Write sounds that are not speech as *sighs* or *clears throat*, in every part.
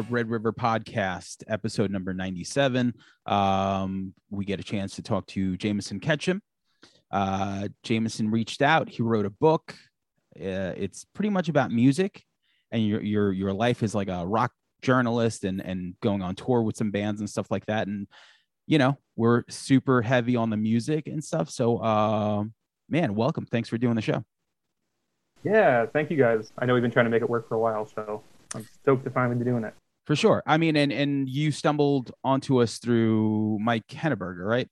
Red River Podcast, episode number 97. Um, we get a chance to talk to Jameson Ketchum. Uh, Jameson reached out. He wrote a book. Uh, it's pretty much about music, and your your your life is like a rock journalist and and going on tour with some bands and stuff like that. And you know, we're super heavy on the music and stuff. So, uh, man, welcome. Thanks for doing the show. Yeah, thank you guys. I know we've been trying to make it work for a while, so I'm stoked to finally be doing it. For sure. I mean, and and you stumbled onto us through Mike Henneberger, right?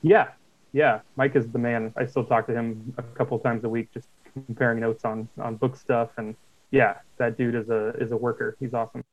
Yeah, yeah. Mike is the man. I still talk to him a couple times a week, just comparing notes on on book stuff. And yeah, that dude is a is a worker. He's awesome.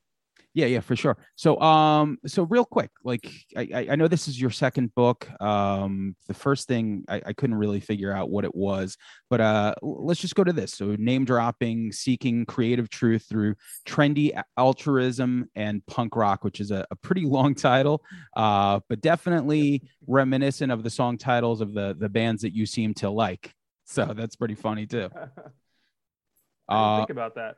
Yeah, yeah, for sure. So, um, so real quick, like I, I know this is your second book. Um, the first thing I, I couldn't really figure out what it was, but uh, let's just go to this. So, name dropping, seeking creative truth through trendy altruism and punk rock, which is a, a pretty *laughs* long title, uh, but definitely reminiscent of the song titles of the the bands that you seem to like. So that's pretty funny too. *laughs* I uh, think about that.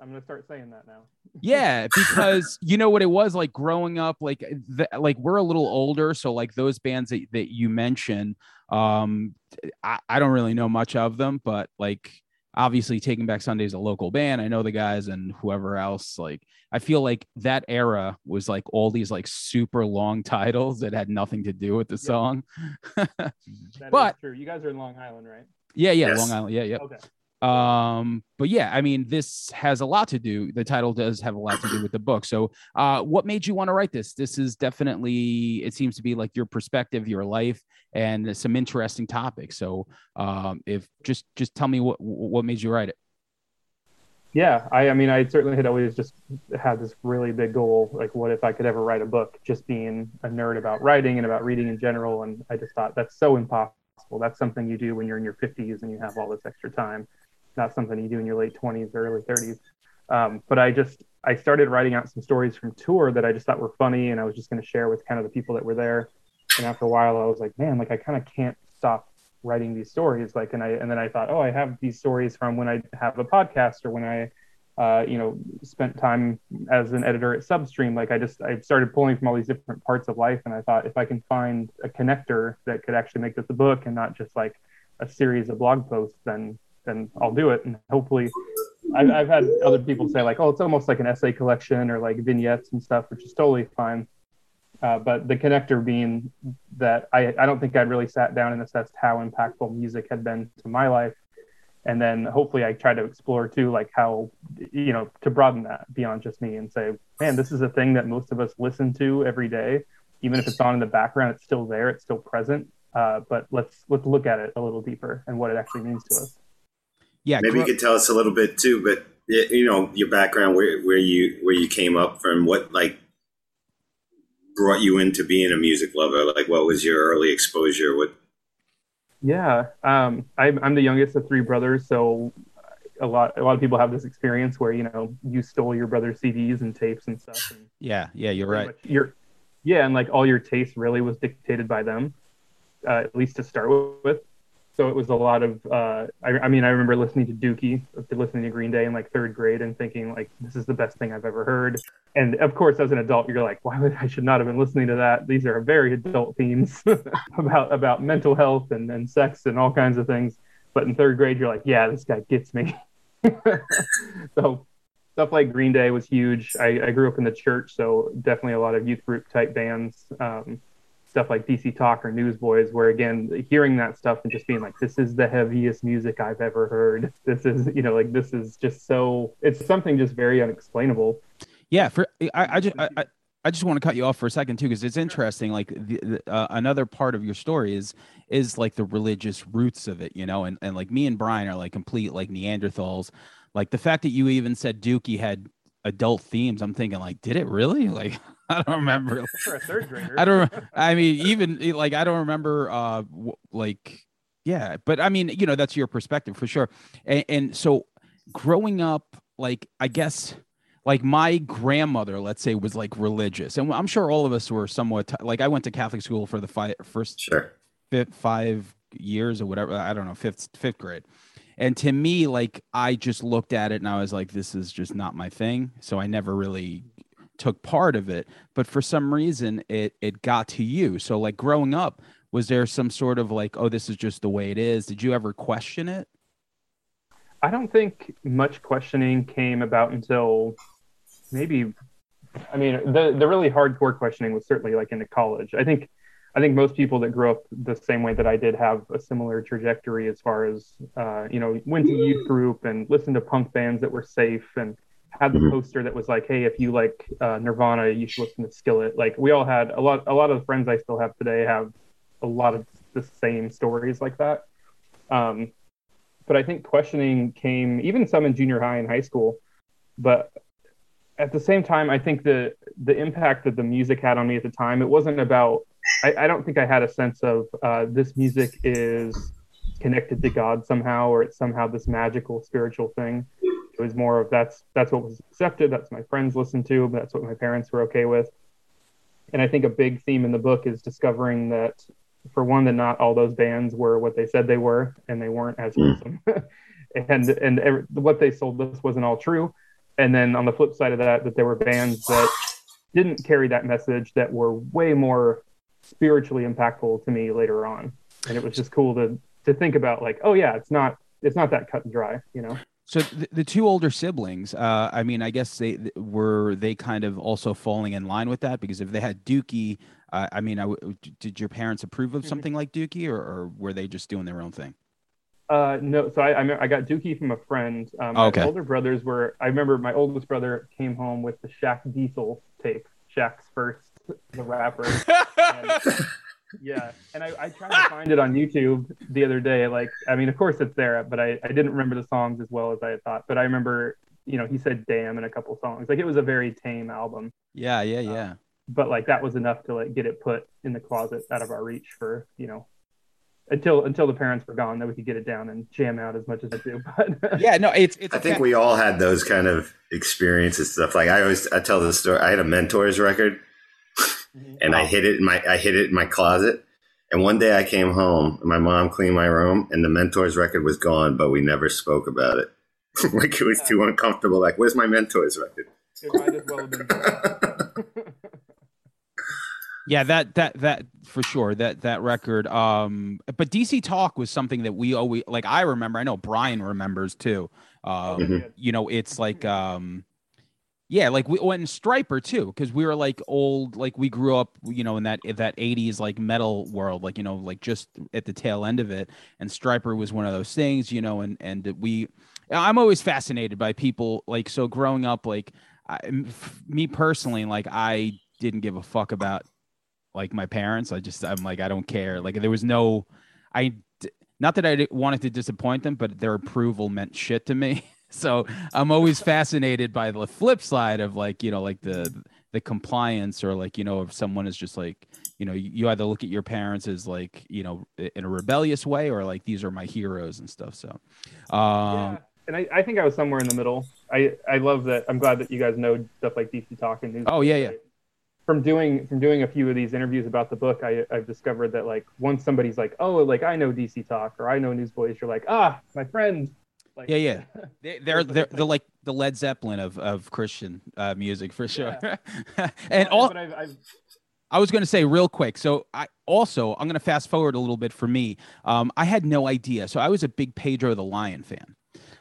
That's I'm gonna start saying that now. yeah, because *laughs* you know what it was like growing up. Like, the, like we're a little older, so like those bands that, that you mentioned, um, I, I don't really know much of them, but like obviously Taking Back Sunday is a local band. I know the guys and whoever else. Like, I feel like that era was like all these like super long *laughs* titles that had nothing to do with the song. *laughs* but true. You guys are in Long Island, right? Yeah, yeah, yes. Long Island. Yeah, yeah. Okay um but yeah i mean this has a lot to do the title does have a lot to do with the book. So uh what made you want to write this? This is definitely it seems to be like your perspective your life and some interesting topics. So um if just just tell me what what made you write it. Yeah i i mean i certainly had always just had this really big goal like what if i could ever write a book? Just being a nerd about writing and about reading in general and i just thought that's so impossible. That's something you do when you're in your 50s and you have all this extra time not something you do in your late 20s or early 30s. Um, but I just I started writing out some stories from tour that I just thought were funny, and I was just going to share with kind of the people that were there. And after a while, I was like, man, like I kind of can't stop writing these stories. Like, and I and then I thought, oh, I have these stories from when I have a podcast or when I, uh, you know, spent time as an editor at Substream. Like, I just I started pulling from all these different parts of life, and I thought if I can find a connector that could actually make this a book and not just like a series of blog posts, then then I'll do it. And hopefully, I've, I've had other people say like, oh, it's almost like an essay collection or like vignettes and stuff, which is totally fine. Uh, but the connector being that I, I don't think I'd really sat down and assessed how impactful music had been to my life. And then hopefully I try to explore too, like how, you know, to broaden that beyond just me and say, man, this is a thing that most of us listen to every day. Even if it's on in the background, it's still there, it's still present. Uh, but let's let's look at it a little deeper and what it actually means to us yeah maybe you could tell us a little bit too but you know your background where, where you where you came up from what like brought you into being a music lover? Like what was your early exposure? What yeah um, I'm, I'm the youngest of three brothers so a lot a lot of people have this experience where you know you stole your brother's cds and tapes and stuff and yeah yeah you're right. your yeah and like all your taste really was dictated by them uh, at least to start with so it was a lot of uh, I, I, mean i remember listening to dookie listening to green day in like third grade and thinking like this is the best thing i've ever heard. And of course as an adult you're like why would i should not have been listening to that? These are very adult themes *laughs* about about mental health and, and sex and all kinds of things. But in third grade you're like yeah this guy gets me. *laughs* So stuff like green day was huge. I, I, grew up in the church so definitely a lot of youth group type bands. Um, stuff like DC Talk or Newsboys, where again, hearing that stuff and just being like, this is the heaviest music I've ever heard. This is, you know, like this is just so, it's something just very unexplainable. Yeah. For, I, I just, I, I just want to cut you off for a second too, because it's interesting. Like the, the, uh, another part of your story is is like the religious roots of it, you know, and and like me and Brian are like complete like Neanderthals. Like the fact that you even said Dookie had adult themes, I'm thinking like, did it really? *laughs* Like *laughs* I don't remember. For a third grader. I don't. I mean, even like I don't remember. Uh, like yeah, but I mean, you know, that's your perspective for sure. And, and so, growing up, like I guess, like my grandmother, let's say, was like religious, and I'm sure all of us were somewhat like I went to Catholic school for the five, first sure. fifth, five years or whatever. I don't know, fifth fifth grade and to me like i just looked at it and i was like this is just not my thing so i never really took part of it but for some reason it it got to you. So like growing up was there some sort of like oh this is just the way it is did you ever question it? I don't think much questioning came about until maybe I mean the the really hardcore questioning was certainly like into college. I think I think most people that grew up the same way that I did have a similar trajectory as far as uh, you know went to youth group and listened to punk bands that were safe and had the mm-hmm. poster that was like, hey, if you like uh, Nirvana, you should listen to Skillet. Like we all had a lot. A lot of the friends I still have today have a lot of the same stories like that. Um, but I think questioning came even some in junior high and high school. But at the same time, I think the the impact that the music had on me at the time, it wasn't about. I, I don't think I had a sense of uh, this music is connected to God somehow, or it's somehow this magical spiritual thing. It was more of that's that's what was accepted. That's my friends listened to. That's what my parents were okay with. And I think a big theme in the book is discovering that for one that not all those bands were what they said they were and they weren't as hmm. wholesome *laughs* and and every, what they sold us wasn't all true and then on the flip side of that that there were bands that didn't carry that message that were way more spiritually impactful to me later on and it was just cool to to think about like oh yeah it's not it's not that cut and dry you know so the, the two older siblings, uh, I mean, I guess they were they kind of also falling in line with that because if they had Dookie, uh, I mean, I did your parents approve of mm-hmm. something like Dookie, or, or, were they just doing their own thing? Uh, no, so I, I, I got Dookie from a friend. Um, oh, okay. My older brothers were. I remember my oldest brother came home with the Shaq Diesel tape, Shaq's first, the rapper. *laughs* and, yeah, and I, I tried to *laughs* find it on YouTube the other day. Like, I mean, of course it's there, but I, I didn't remember the songs as well as I had thought. But I remember, you know, he said "damn" in a couple songs. Like, it was a very tame album. Yeah, yeah, yeah. Um, but like that was enough to like get it put in the closet out of our reach for you know until until the parents were gone that we could get it down and jam out as much as I do. *laughs* But yeah, no, it's, it's I think we all had those kind of experiences stuff. Like I always I tell the story. I had a Mentors record. And I hid it in my I hid it in my closet. And one day I came home and my mom cleaned my room and the Mentors record was gone, but we never spoke about it. *laughs* like it was yeah. too uncomfortable. Like, where's my Mentors record? It might as well have been. *laughs* yeah that that that for sure that that record um but dc talk was something that we always like i remember i know brian remembers too um mm-hmm. you know it's like um yeah like we went Stryper too because we were like old like we grew up you know in that that 80s like metal world like you know like just at the tail end of it and Stryper was one of those things you know and and we i'm always fascinated by people like so growing up like me personally like i didn't give a fuck about like my parents. I just I'm like I don't care. Like there was no, I not that I wanted to disappoint them, but their approval meant shit to me. *laughs* so I'm always fascinated by the flip side of like you know like the the compliance or like you know if someone is just like you know you either look at your parents as like you know in a rebellious way or like these are my heroes and stuff so um yeah. and I, I think i was somewhere in the middle i i love that i'm glad that you guys know stuff like dc talk and news oh yeah yeah from doing from doing a few of these interviews about the book, I, I've discovered that like once somebody's like, oh, like I know DC Talk or I know Newsboys, you're like, ah, my friend. Like, yeah, yeah, *laughs* they, are they're they're like the Led Zeppelin of of Christian uh, music for sure. Yeah. *laughs* and all. I've, I've, I was going to say real quick. So I also I'm going to fast forward a little bit for me. Um, I had no idea. So I was a big Pedro the Lion fan.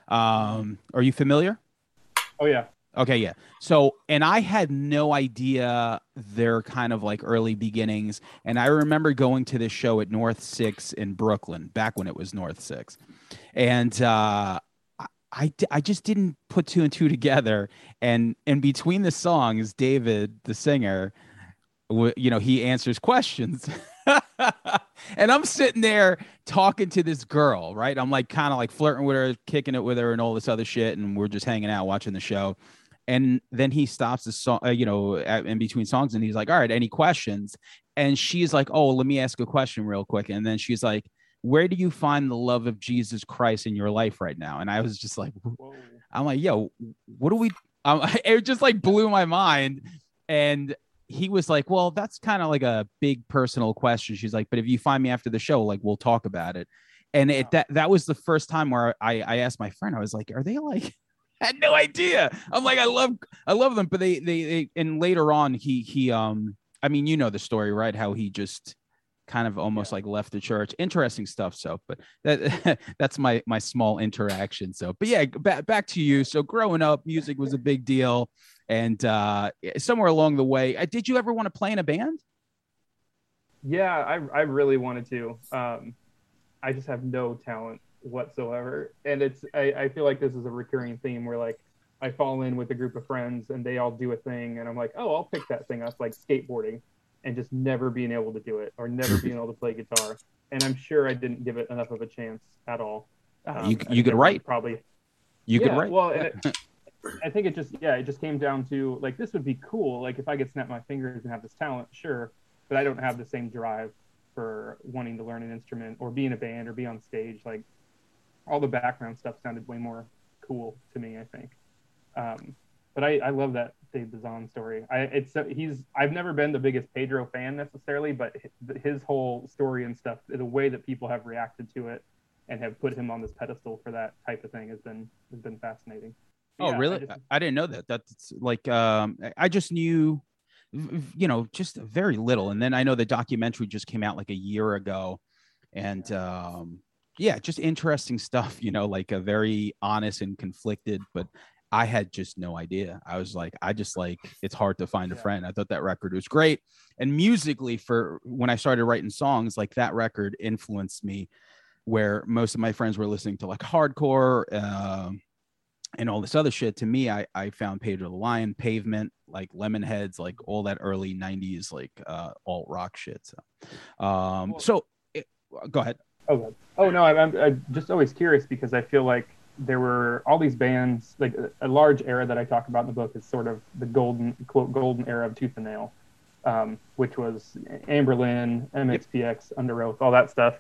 Um, are you familiar? Oh yeah. Okay, yeah. So, and I had no idea their kind of like early beginnings. And I remember going to this show at North Six in Brooklyn back when it was North Six. And uh, I, I just didn't put two and two together. And in between the songs, David, the singer, you know, he answers questions. *laughs* and I'm sitting there talking to this girl, right? I'm like kind of like flirting with her, kicking it with her, and all this other shit. And we're just hanging out watching the show and then he stops the song uh, you know at, in between songs and he's like all right any questions and she's like oh let me ask a question real quick and then she's like where do you find the love of jesus christ in your life right now and i was just like Whoa. i'm like yo what do we um, *laughs* it just like blew my mind and he was like well that's kind of like a big personal question she's like but if you find me after the show like we'll talk about it and it that that was the first time where I I asked my friend, I was like, are they like I *laughs* had no idea. I'm like, I love I love them, but they they, they and later on he he um I mean, you know the story, right? How he just kind of almost yeah. like left the church. Interesting stuff. So, but that *laughs* that's my my small interaction. So, but yeah, back back to you. So, growing up, music was a big deal, and uh, somewhere along the way, uh, did you ever want to play in a band? Yeah, I I really wanted to. Um, I just have no talent whatsoever, and it's I, I feel like this is a recurring theme where like I fall in with a group of friends and they all do a thing, and I'm like, oh, I'll pick that thing up, like skateboarding and just never being able to do it or never being able to play guitar. And I'm sure I didn't give it enough of a chance at all. Um, you you could write probably. You yeah, could write. Well, it, *laughs* I think it just yeah it just came down to like this would be cool like if I could snap my fingers and have this talent sure, but I don't have the same drive for wanting to learn an instrument or be in a band or be on stage like all the background stuff sounded way more cool to me I think. Um, but I, I love that Dave Bazan story. I it's he's I've never been the biggest Pedro fan necessarily, but his whole story and stuff, the way that people have reacted to it and have put him on this pedestal for that type of thing has been has been fascinating. oh, yeah, really? I, just, I, didn't know that. That's like um I just knew you know just very little and then I know the documentary just came out like a year ago and um yeah, just interesting stuff, you know, like a very honest and conflicted but I had just no idea. I was like, I just like it's hard to find a friend. I thought that record was great. And musically, for when I started writing songs, like that record influenced me where most of my friends were listening to like hardcore uh, and all this other shit. To me, I, I found Pedro the Lion, Pavement, like Lemonheads, like all that early 90s, like uh, alt rock shit. So, um, so it, go ahead. Oh, oh no, I'm, I'm just always curious because I feel like there were all these bands like a, large era that I talk about in the book is sort of the golden quote golden era of Tooth and Nail, um, which was Anberlin, MXPX, Underoath, all that stuff,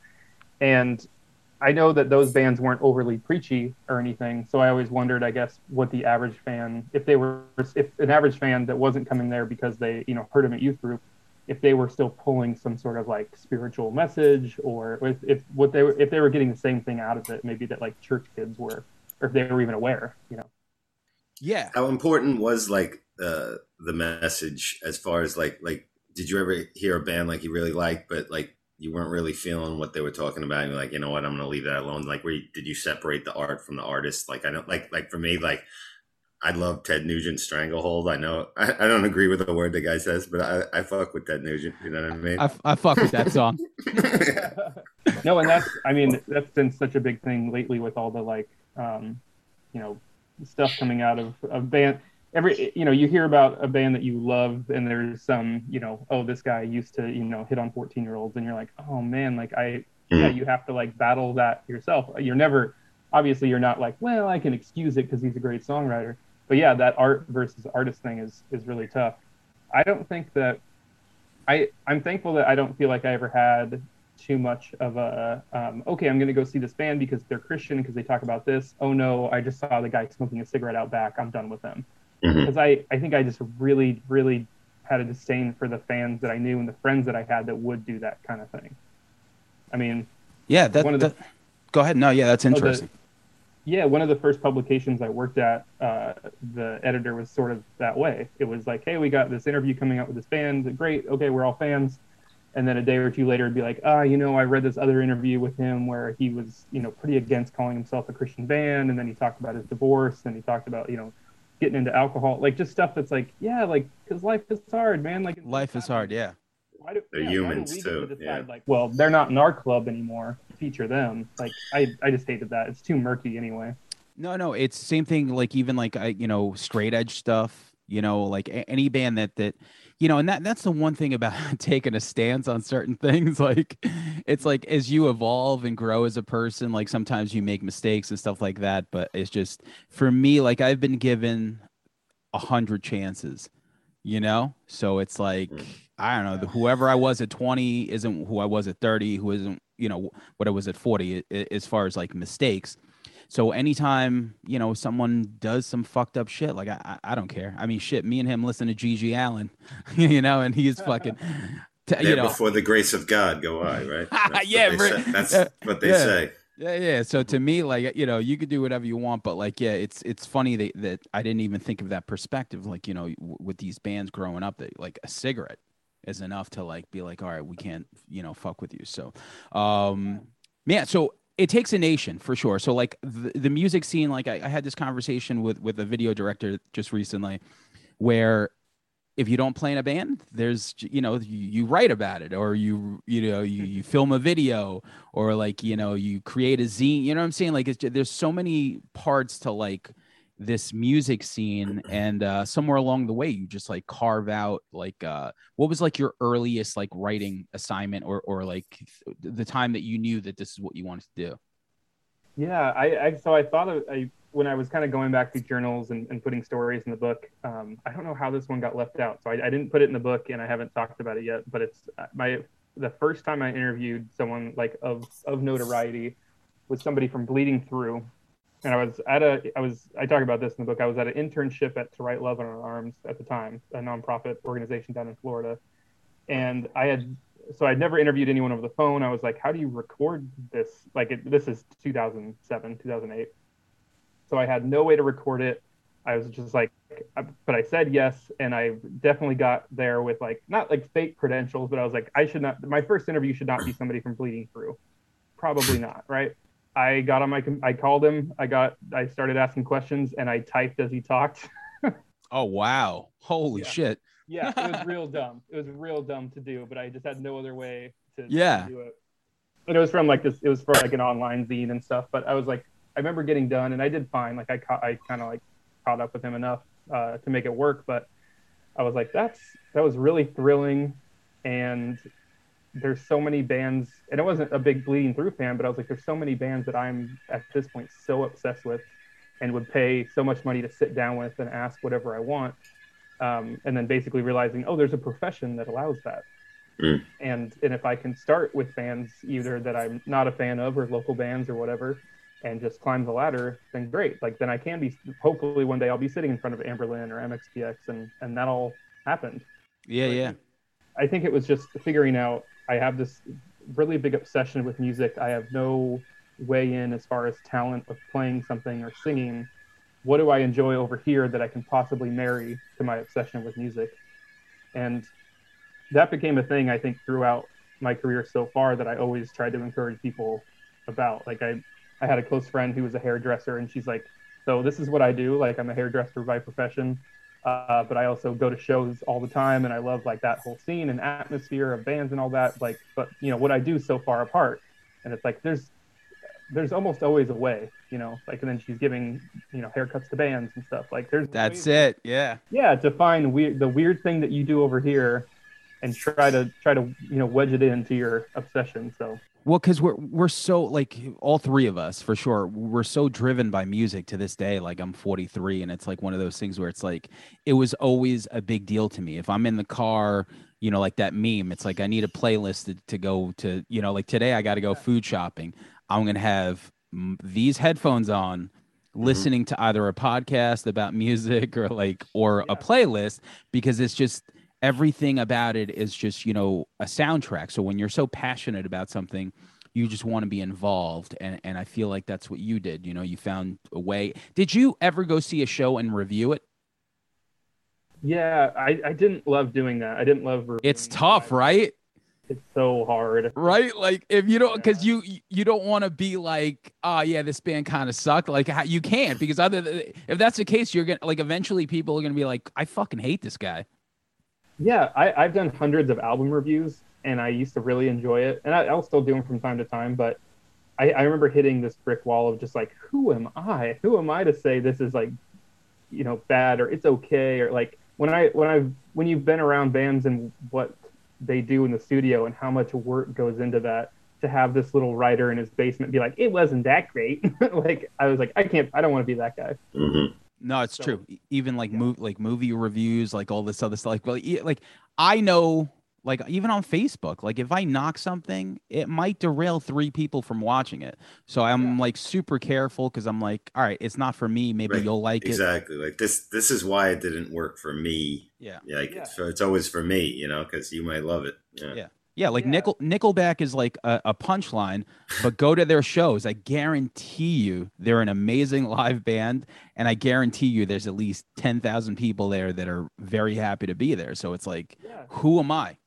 and I know that those bands weren't overly preachy or anything, so I always wondered, I guess, what the average fan, if they were, if an average fan that wasn't coming there because they, you know, heard them at youth group, if they were still pulling some sort of like spiritual message or if, if what they were if they were getting the same thing out of it maybe that like church kids were or if they were even aware you know? Yeah. How important was like uh the message as far as like like did you ever hear a band like you really liked but like you weren't really feeling what they were talking about and you're like you know what? I'm gonna leave that alone. Like where you, did you separate the art from the artist? Like i don't like like for me like I love Ted Nugent's Stranglehold. I know I, I, don't agree with the word the guy says, but I, I fuck with Ted Nugent. You know what I mean? I, I fuck with that song. *laughs* no, and that's I mean that's been such a big thing lately with all the like, um, you know, stuff coming out of a band. Every you know you hear about a band that you love, and there's some you know oh this guy used to you know hit on 14 year olds, and you're like oh man like I mm. yeah you have to like battle that yourself. You're never obviously you're not like well I can excuse it because he's a great songwriter but yeah, that art versus artist thing is is really tough. I don't think that I I'm thankful that I don't feel like I ever had too much of a um, okay i'm going to go see this band because they're christian because they talk about this. Oh no i just saw the guy smoking a cigarette out back. I'm done with them. Mm-hmm. because i i think i just really really had a disdain for the fans that i knew and the friends that i had that would do that kind of thing. I mean yeah that, one of the, go ahead. No yeah that's interesting yeah, one of the first publications I worked at, uh, the editor was sort of that way. It was like, hey, we got this interview coming out with this band. Great. Okay, we're all fans. And then a day or two later, it'd be like, ah, you know, I read this other interview with him where he was, you know, pretty against calling himself a Christian band. And then he talked about his divorce and he talked about, you know, getting into alcohol, like just stuff that's like, yeah, like, because life is hard, man. Like, life is hard. Yeah. Why do, they're yeah, humans too. Decide, yeah. Like, well, they're not in our club anymore feature them. Like I, I just hated that. It's too murky anyway. No, no, it's same thing. Like even like I, you know, straight edge stuff. You know, like any band that that, you know, and that that's the one thing about *laughs* taking a stance on certain things. *laughs* Like, it's like as you evolve and grow as a person, like sometimes you make mistakes and stuff like that. But it's just for me, like I've been given a hundred chances, you know. So it's like mm. I don't know, the, whoever I was at twenty isn't who I was at thirty. Who isn't you know what I was at 40 as far as like mistakes. So anytime you know someone does some fucked up shit, like I, I, don't care. I mean, shit. Me and him listen to GG Allin, *laughs* you know, and he's fucking. T- you know, before the grace of God go I, right? *laughs* That's yeah, what that's what they yeah. say. Yeah, yeah. So to me, like you know, you could do whatever you want, but like, yeah, it's it's funny that that I didn't even think of that perspective. Like you know, w- with these bands growing up, that like a cigarette is enough to like be like, all right, we can't you know fuck with you. So, um, yeah. So it takes a nation for sure. So like the, the music scene, like I, I had this conversation with with a video director just recently, where if you don't play in a band there's you know you, you, write about it or you you know you, you film a video or like you know you create a zine you know what i'm saying like it's, there's so many parts to like this music scene *clears throat* and uh somewhere along the way you just like carve out like uh what was like your earliest like writing assignment or or like the time that you knew that this is what you wanted to do yeah i, I so i thought of, i when I was kind of going back through journals and, and putting stories in the book, um, I don't know how this one got left out. So I, I, didn't put it in the book and I haven't talked about it yet, but it's uh, my, the first time I interviewed someone like of, of notoriety was somebody from bleeding through. And I was at a, I was, I talk about this in the book. I was at an internship at To Write Love on Her Arms at the time, a nonprofit organization down in Florida. And I had, so I'd never interviewed anyone over the phone. I was like, how do you record this? Like it, this is 2007, 2008 so I had no way to record it. I was just like, but I said yes, and I definitely got there with like not like fake credentials, but I was like, I should not. My first interview should not be somebody from Bleeding Through, probably not, right? I got on my, I called him, I got, I started asking questions, and I typed as he talked. *laughs* oh wow! Holy yeah. shit! yeah, it was *laughs* real dumb. It was real dumb to do, but I just had no other way to, yeah. to do it. And it was from like this, it was for like an online zine and stuff. But I was like, I remember getting done, and I did fine. Like I caught, I kind of like caught up with him enough uh, to make it work. But I was like, that's that was really thrilling, and there's so many bands, and it wasn't a big bleeding through fan, but I was like, there's so many bands that I'm at this point so obsessed with, and would pay so much money to sit down with and ask whatever I want. Um, and then basically realizing, oh, there's a profession that allows that. Mm. And and if I can start with bands either that I'm not a fan of or local bands or whatever, and just climb the ladder, then great. Like then I can be hopefully one day I'll be sitting in front of Anberlin or MXPX and and that all happened. Yeah, like, yeah. I think it was just figuring out I have this really big obsession with music. I have no way in as far as talent of playing something or singing. What do I enjoy over here that I can possibly marry to my obsession with music? And that became a thing I think throughout my career so far that I always tried to encourage people about. Like I I had a close friend who was a hairdresser, and she's like, "So this is what I do. Like I'm a hairdresser by profession, uh, but I also go to shows all the time, and I love like that whole scene and atmosphere of bands and all that. Like, but you know what I do so far apart, and it's like there's there's almost always a way, you know. Like, and then she's giving you know haircuts to bands and stuff. Like, there's that's it, yeah, yeah. To find weird the weird thing that you do over here, and try to try to you know wedge it into your obsession. So well, because we're we're so like all three of us for sure. We're so driven by music to this day. Like I'm 43, and it's like one of those things where it's like it was always a big deal to me. If I'm in the car, you know, like that meme, it's like I need a playlist to, to go to. You know, like today I got to go food shopping. I'm gonna have these headphones on mm-hmm. listening to either a podcast about *laughs* music or like or yeah. a playlist because it's just everything about it is just you know a soundtrack. So when you're so passionate about something you just want to be involved and and i feel like that's what you did you know you found a way. Did you ever go see a show and review it? Yeah i i didn't love doing that. I didn't love it's tough right? It's so hard. Right? Like if you don't because you you don't want to be like oh yeah this band kind of sucked. Like how, you can't because other than, if that's the case you're gonna like eventually people are gonna be like i fucking hate this guy yeah, I, have done hundreds of album reviews, and I used to really enjoy it, and I, will still do them from time to time. But I, I, remember hitting this brick wall of just like, who am I? Who am I to say this is like, you know, bad or it's okay or like when I when I've when you've been around bands and what they do in the studio and how much work goes into that to have this little writer in his basement be like, it wasn't that great. *laughs* like I was like, I can't, I don't want to be that guy. Mm-hmm. No, it's so, true. Even like yeah. move like movie reviews, like all this other stuff. Like, well, like I know, like even on Facebook, like if I knock something, it might derail three people from watching it. So I'm yeah. like super careful because I'm like, all right, it's not for me. Maybe right. you'll like exactly. it. Exactly. Like this. This is why it didn't work for me. Yeah. Like yeah. so, it's always for me. You know, because you might love it. Yeah. Yeah. Yeah, like Yeah. Nickel Nickelback is like a, a punchline, but go to their shows. I guarantee you they're an amazing *laughs* live band, and I guarantee you there's at least ten thousand people there that are very happy to be there. So it's like, Yeah. who am I?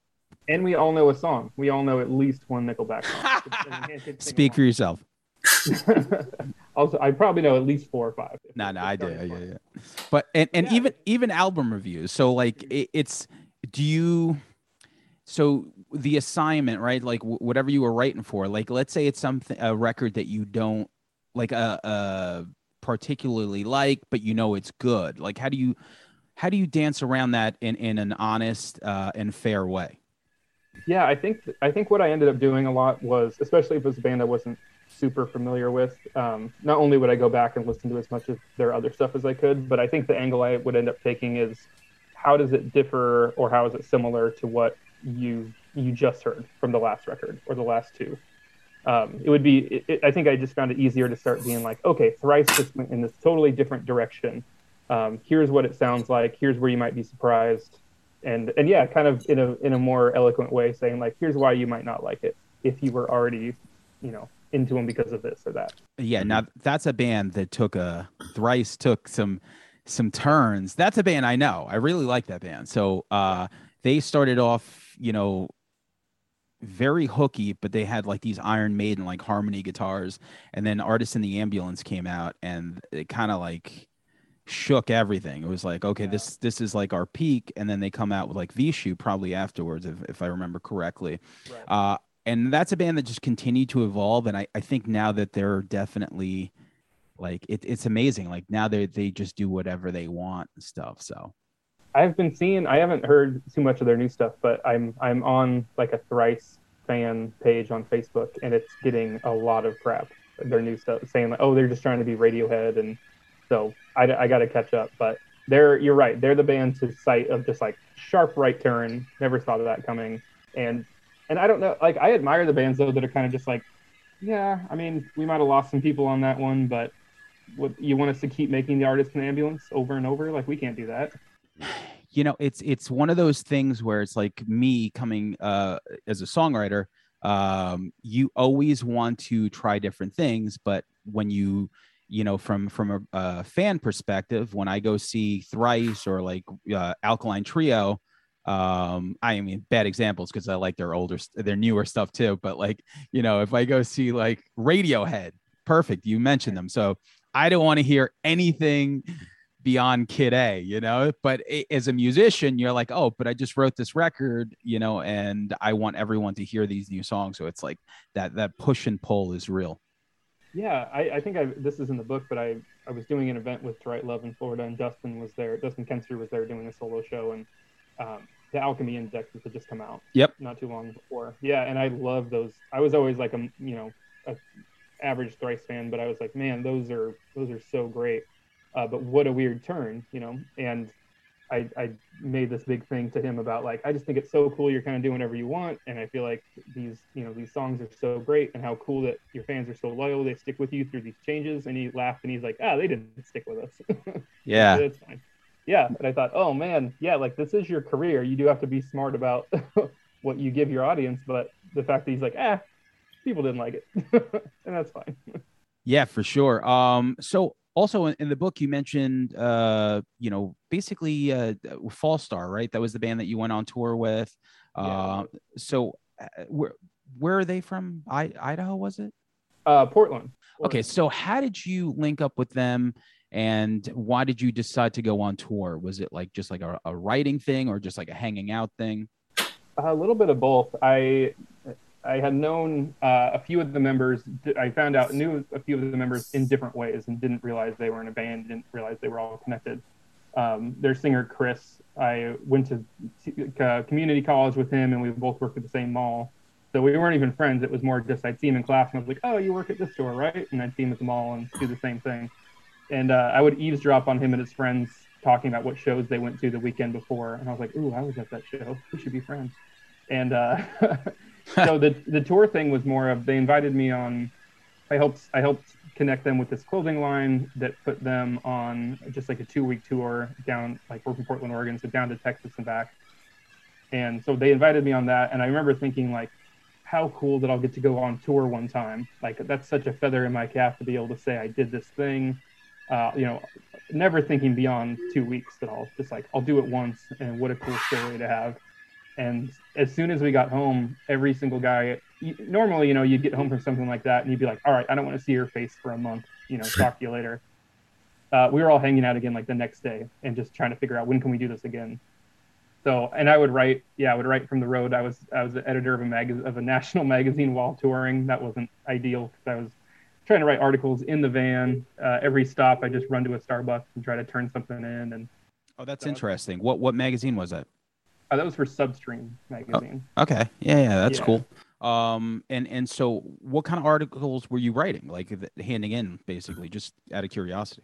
And we all know a song. We all know at least one Nickelback song. And we can't sing Speak for yourself. *laughs* also, I probably know at least four or five. No, no, I do. starting Yeah, yeah. But and and Yeah. even even album reviews. So like mm-hmm. it, it's do you so the assignment right? Like w- whatever you were writing for. Like let's say it's something a record that you don't like a, a particularly like but you know it's good. Like how do you how do you dance around that in in an honest uh and fair way? Yeah, I think I think what I ended up doing a lot was, especially if it was a band I wasn't super familiar with. Um, not only would I go back and listen to as much of their other stuff as I could, but I think the angle I would end up taking is how does it differ or how is it similar to what you you just heard from the last record or the last two. Um, it would be. It, it, I think I just found it easier to start being like, okay, thrice just went in this totally different direction. Um, here's what it sounds like. Here's where you might be surprised and and yeah, kind of in a in a more eloquent way, saying like, here's why you might not like it if you were already, you know, into them because of this or that. yeah now that's a band that took a thrice took some some turns that's a band i know i really like that band so uh they started off you know very hooky but they had like these iron maiden like harmony guitars and then artists in the ambulance came out and it kind of like shook everything it was like okay Yeah. this this is like our peak and then they come out with like Vheissu probably afterwards if, if i remember correctly Right. uh, and that's a band that just continued to evolve. And I, I think now that they're definitely like it, it's amazing. Like now they they just do whatever they want and stuff. So I've been seeing. I haven't heard too much of their new stuff, but I'm I'm on like a thrice fan page on Facebook, and it's getting a lot of crap. Their new stuff saying like, oh, they're just trying to be Radiohead, and so I, I got to catch up. But they're you're right. They're the band to cite of just like sharp right turn. Never thought of that coming, and and I don't know. Like I admire the bands though that are kind of just like, yeah. I mean, we might have lost some people on that one, but what you want us to keep making the artist an ambulance over and over? Like we can't do that. *sighs* you know it's it's one of those things where it's like me coming uh as a songwriter um you always want to try different things but when you you know from from a, a fan perspective when i go see thrice or like uh, alkaline trio um i mean bad examples because i like their older their newer stuff too but like you know if i go see like radiohead perfect you mentioned them. So i don't want to hear anything beyond kid a you know but i as a musician you're like oh but i just wrote this record you know and i want everyone to hear these new songs so it's like that that push and pull is real Yeah, I, I think I this is in the book, but I, I was doing an event with Write Love in Florida, and Dustin was there. Dustin Kensrue was there doing a solo show, and um, the Alchemy Index had just come out. Yep. Not too long before. Yeah, and I love those. I was always like a you know a average Thrice fan, but I was like, man, those are those are so great. Uh, but what a weird turn, you know. And I, I made this big thing to him about like I just think it's so cool you're kind of doing whatever you want and I feel like these you know these songs are so great and how cool that your fans are so loyal they stick with you through these changes. And he laughed and he's like ah they didn't stick with us. *laughs* Yeah. That's fine. Yeah and I thought oh man yeah like this is your career. You do have to be smart about *laughs* what you give your audience. But the fact that he's like ah people didn't like it. *laughs* And that's fine. Yeah for sure. Um so also in, in the book you mentioned uh you know basically uh Fallstar right? That was the band that you went on tour with. Yeah. uh so uh, where where are they from? I, idaho was it? Uh Portland. Okay so how did you link up with them and why did you decide to go on tour? Was it like just like a, a writing thing or just like a hanging out thing? A little bit of both. I I had known uh, a few of the members. I found out knew a few of the members in different ways and didn't realize they were in a band. Didn't realize they were all connected. Um, their singer Chris, I went to uh, community college with him, and we both worked at the same mall. So we weren't even friends. It was more just I'd see him in class, and I was like, "Oh, you work at this store, right?" And I'd see him at the mall and do the same thing. And uh, I would eavesdrop on him and his friends talking about what shows they went to the weekend before, and I was like, "Ooh, I was at that show. We should be friends." And uh, *laughs* *laughs* so the *laughs* the tour thing was more of they invited me on. I helped I helped connect them with this clothing line that put them on just like a two week tour down like we're from Portland, Oregon, so down to Texas and back. And so they invited me on that, and I remember thinking like, how cool that I'll get to go on tour one time. Like that's such a feather in my cap to be able to say I did this thing. Uh, you know, never thinking beyond two weeks at all. Just like I'll do it once, and what a cool story to have. And as soon as we got home, every single guy. Normally, you know, you'd get home from something like that, and you'd be like, "All right, I don't want to see your face for a month. You know, talk to you later." Uh, we were all hanging out again like the next day, and just trying to figure out when can we do this again. So, and I would write, yeah, I would write from the road. I was I was the editor of a mag of a *laughs* national magazine while touring. That wasn't ideal because I was trying to write articles in the van. Uh, every stop, I just run to a Starbucks and try to turn something in. And oh, that's so, interesting. What what magazine was that? Uh, that was for Substream magazine. Oh, okay, yeah, yeah, that's yeah. cool. Um, and and so, what kind of articles were you writing? Like handing in, basically, just out of curiosity.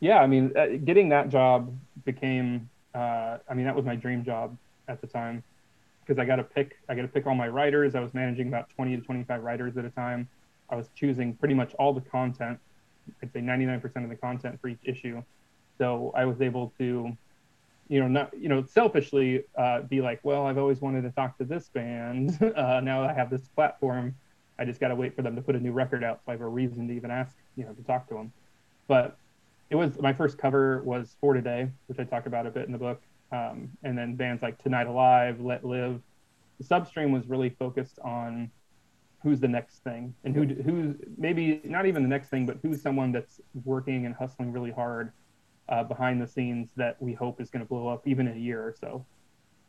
Yeah, I mean, uh, getting that job became uh, I mean, that was my dream job at the time because I got to pick. I got to pick all my writers. I was managing about 20 to 25 writers at a time. I was choosing pretty much all the content. I'd say 99% of the content for each issue. So I was able to, you know, not you know, selfishly uh, be like, well, I've always wanted to talk to this band. *laughs* Uh, now I have this platform. I just got to wait for them to put a new record out, so I have a reason to even ask, you know, to talk to them. But it was my first cover was for today, which I talk about a bit in the book, um, and then bands like Tonight Alive, Let Live. The substream was really focused on who's the next thing and who who's maybe not even the next thing, but who's someone that's working and hustling really hard uh, behind the scenes that we hope is going to blow up even in a year or so.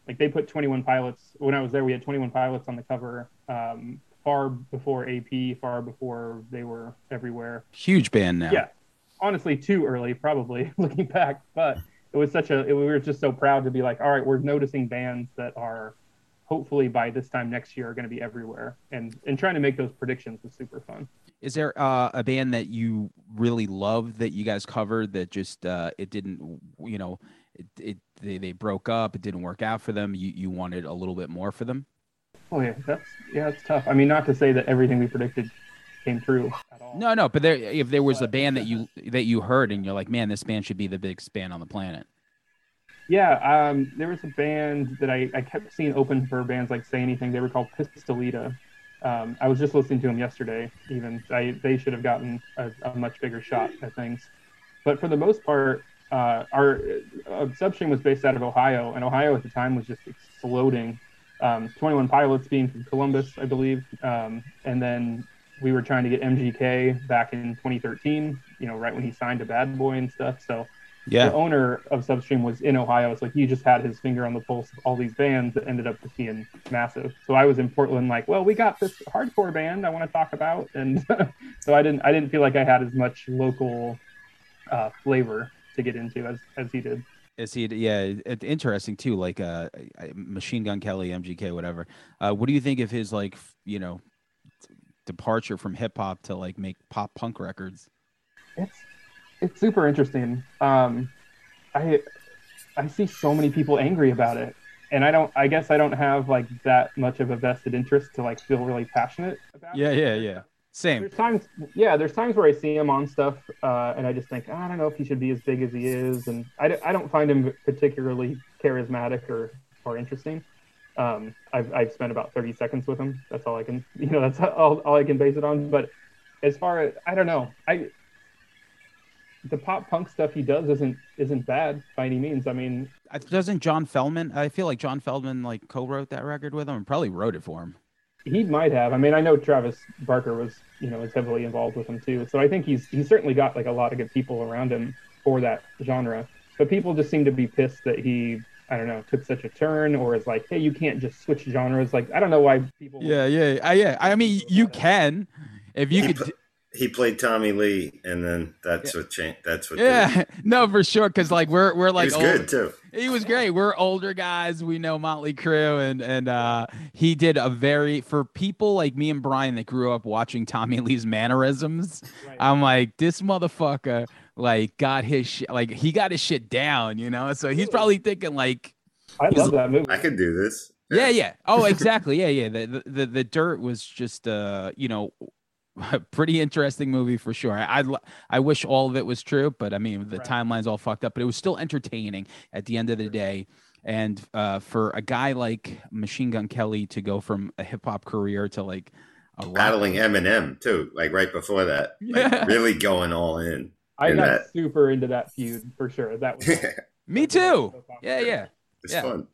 Like they put 21 Pilots when I was there, we had 21 Pilots on the cover. Um, far before AP, far before they were everywhere. Huge band now. Yeah, honestly too early, probably *laughs* looking back. But it was such a it, we were just so proud to be like, all right, we're noticing bands that are hopefully by this time next year are going to be everywhere, and and trying to make those predictions was super fun. Is there uh, a band that you really loved that you guys covered that just uh, it didn't, you know, it, it they, they broke up, it didn't work out for them. You you wanted a little bit more for them. Oh yeah, that's yeah, it's tough. I mean, not to say that everything we predicted came true at all. No, no, but there, if there was a band that *laughs* you that you heard and you're like, man, this band should be the biggest band on the planet. Yeah, um, there was a band that I, I kept seeing open for bands like Say Anything. They were called Pistolita. Um, I was just listening to them yesterday. Even I, they should have gotten a, a, much bigger shot at things. But for the most part, uh, our uh, Substream was based out of Ohio, and Ohio at the time was just exploding. Um, 21 Pilots being from Columbus, I believe, um, and then we were trying to get MGK back in 2013, you know, right when he signed to Bad Boy and stuff. So yeah. the owner of Substream was in Ohio. It's like he just had his finger on the pulse of all these bands that ended up being massive. So I was in Portland, like, well, we got this hardcore band I want to talk about, and *laughs* so I didn't I didn't feel like I had as much local uh, flavor to get into as as he did. Is he? Did, yeah, it's interesting too. Like uh, Machine Gun Kelly, MGK, whatever. Uh, what do you think of his like, you know, departure from hip hop to like make pop punk records? It's it's super interesting. Um, I I see so many people angry about it, and I don't. I guess I don't have like that much of a vested interest to like feel really passionate about. Yeah, it. yeah, yeah. Same. There's times, yeah. There's times where I see him on stuff, uh, and I just think, oh, I don't know if he should be as big as he is, and I, I don't find him particularly charismatic or or interesting. Um, I've, I've spent about 30 seconds with him. That's all I can, *laughs* you know, that's all, all I can base it on. But as far as, I don't know, I, the pop punk stuff he does isn't, isn't bad by any means. I mean, doesn't John Feldmann? I feel like John Feldmann like co-wrote that record with him and probably wrote it for him. He might have. I mean, I know Travis Barker was, you know, is heavily involved with him too. So I think he's, he's certainly got like a lot of good people around him for that genre. But people just seem to be pissed that he I don't know, took such a turn, or is like, hey, you can't just switch genres. Like, I don't know why people. Yeah, yeah, I, yeah. I mean, you can, if you could. *laughs* he played Tommy Lee, and then that's yeah. what changed. That's what. Yeah, *laughs* no, for sure. Because like we're we're like he was good too. He was great. We're older guys. We know Motley Crue, and and uh, he did a very for people like me and Brian that grew up watching Tommy *laughs* Lee's mannerisms. Right. I'm like this motherfucker like got his shit like he got his shit down, you know. So he's probably thinking like I love that movie. I could do this. Yeah, yeah. Oh, *laughs* exactly. Yeah, yeah. The the the dirt was just uh, you know, a *laughs* pretty interesting movie for sure. I, I, I wish all of it was true, but I mean the right. timeline's all fucked up, but it was still entertaining at the end of the day. And uh, for a guy like Machine Gun Kelly to go from a hip hop career to like a rock- Battling Eminem too, like right before that, *laughs* like Yeah. really going all in. I And got that- super into that feud for sure. That was *laughs* Me too. Yeah, yeah, it's Yeah. fun.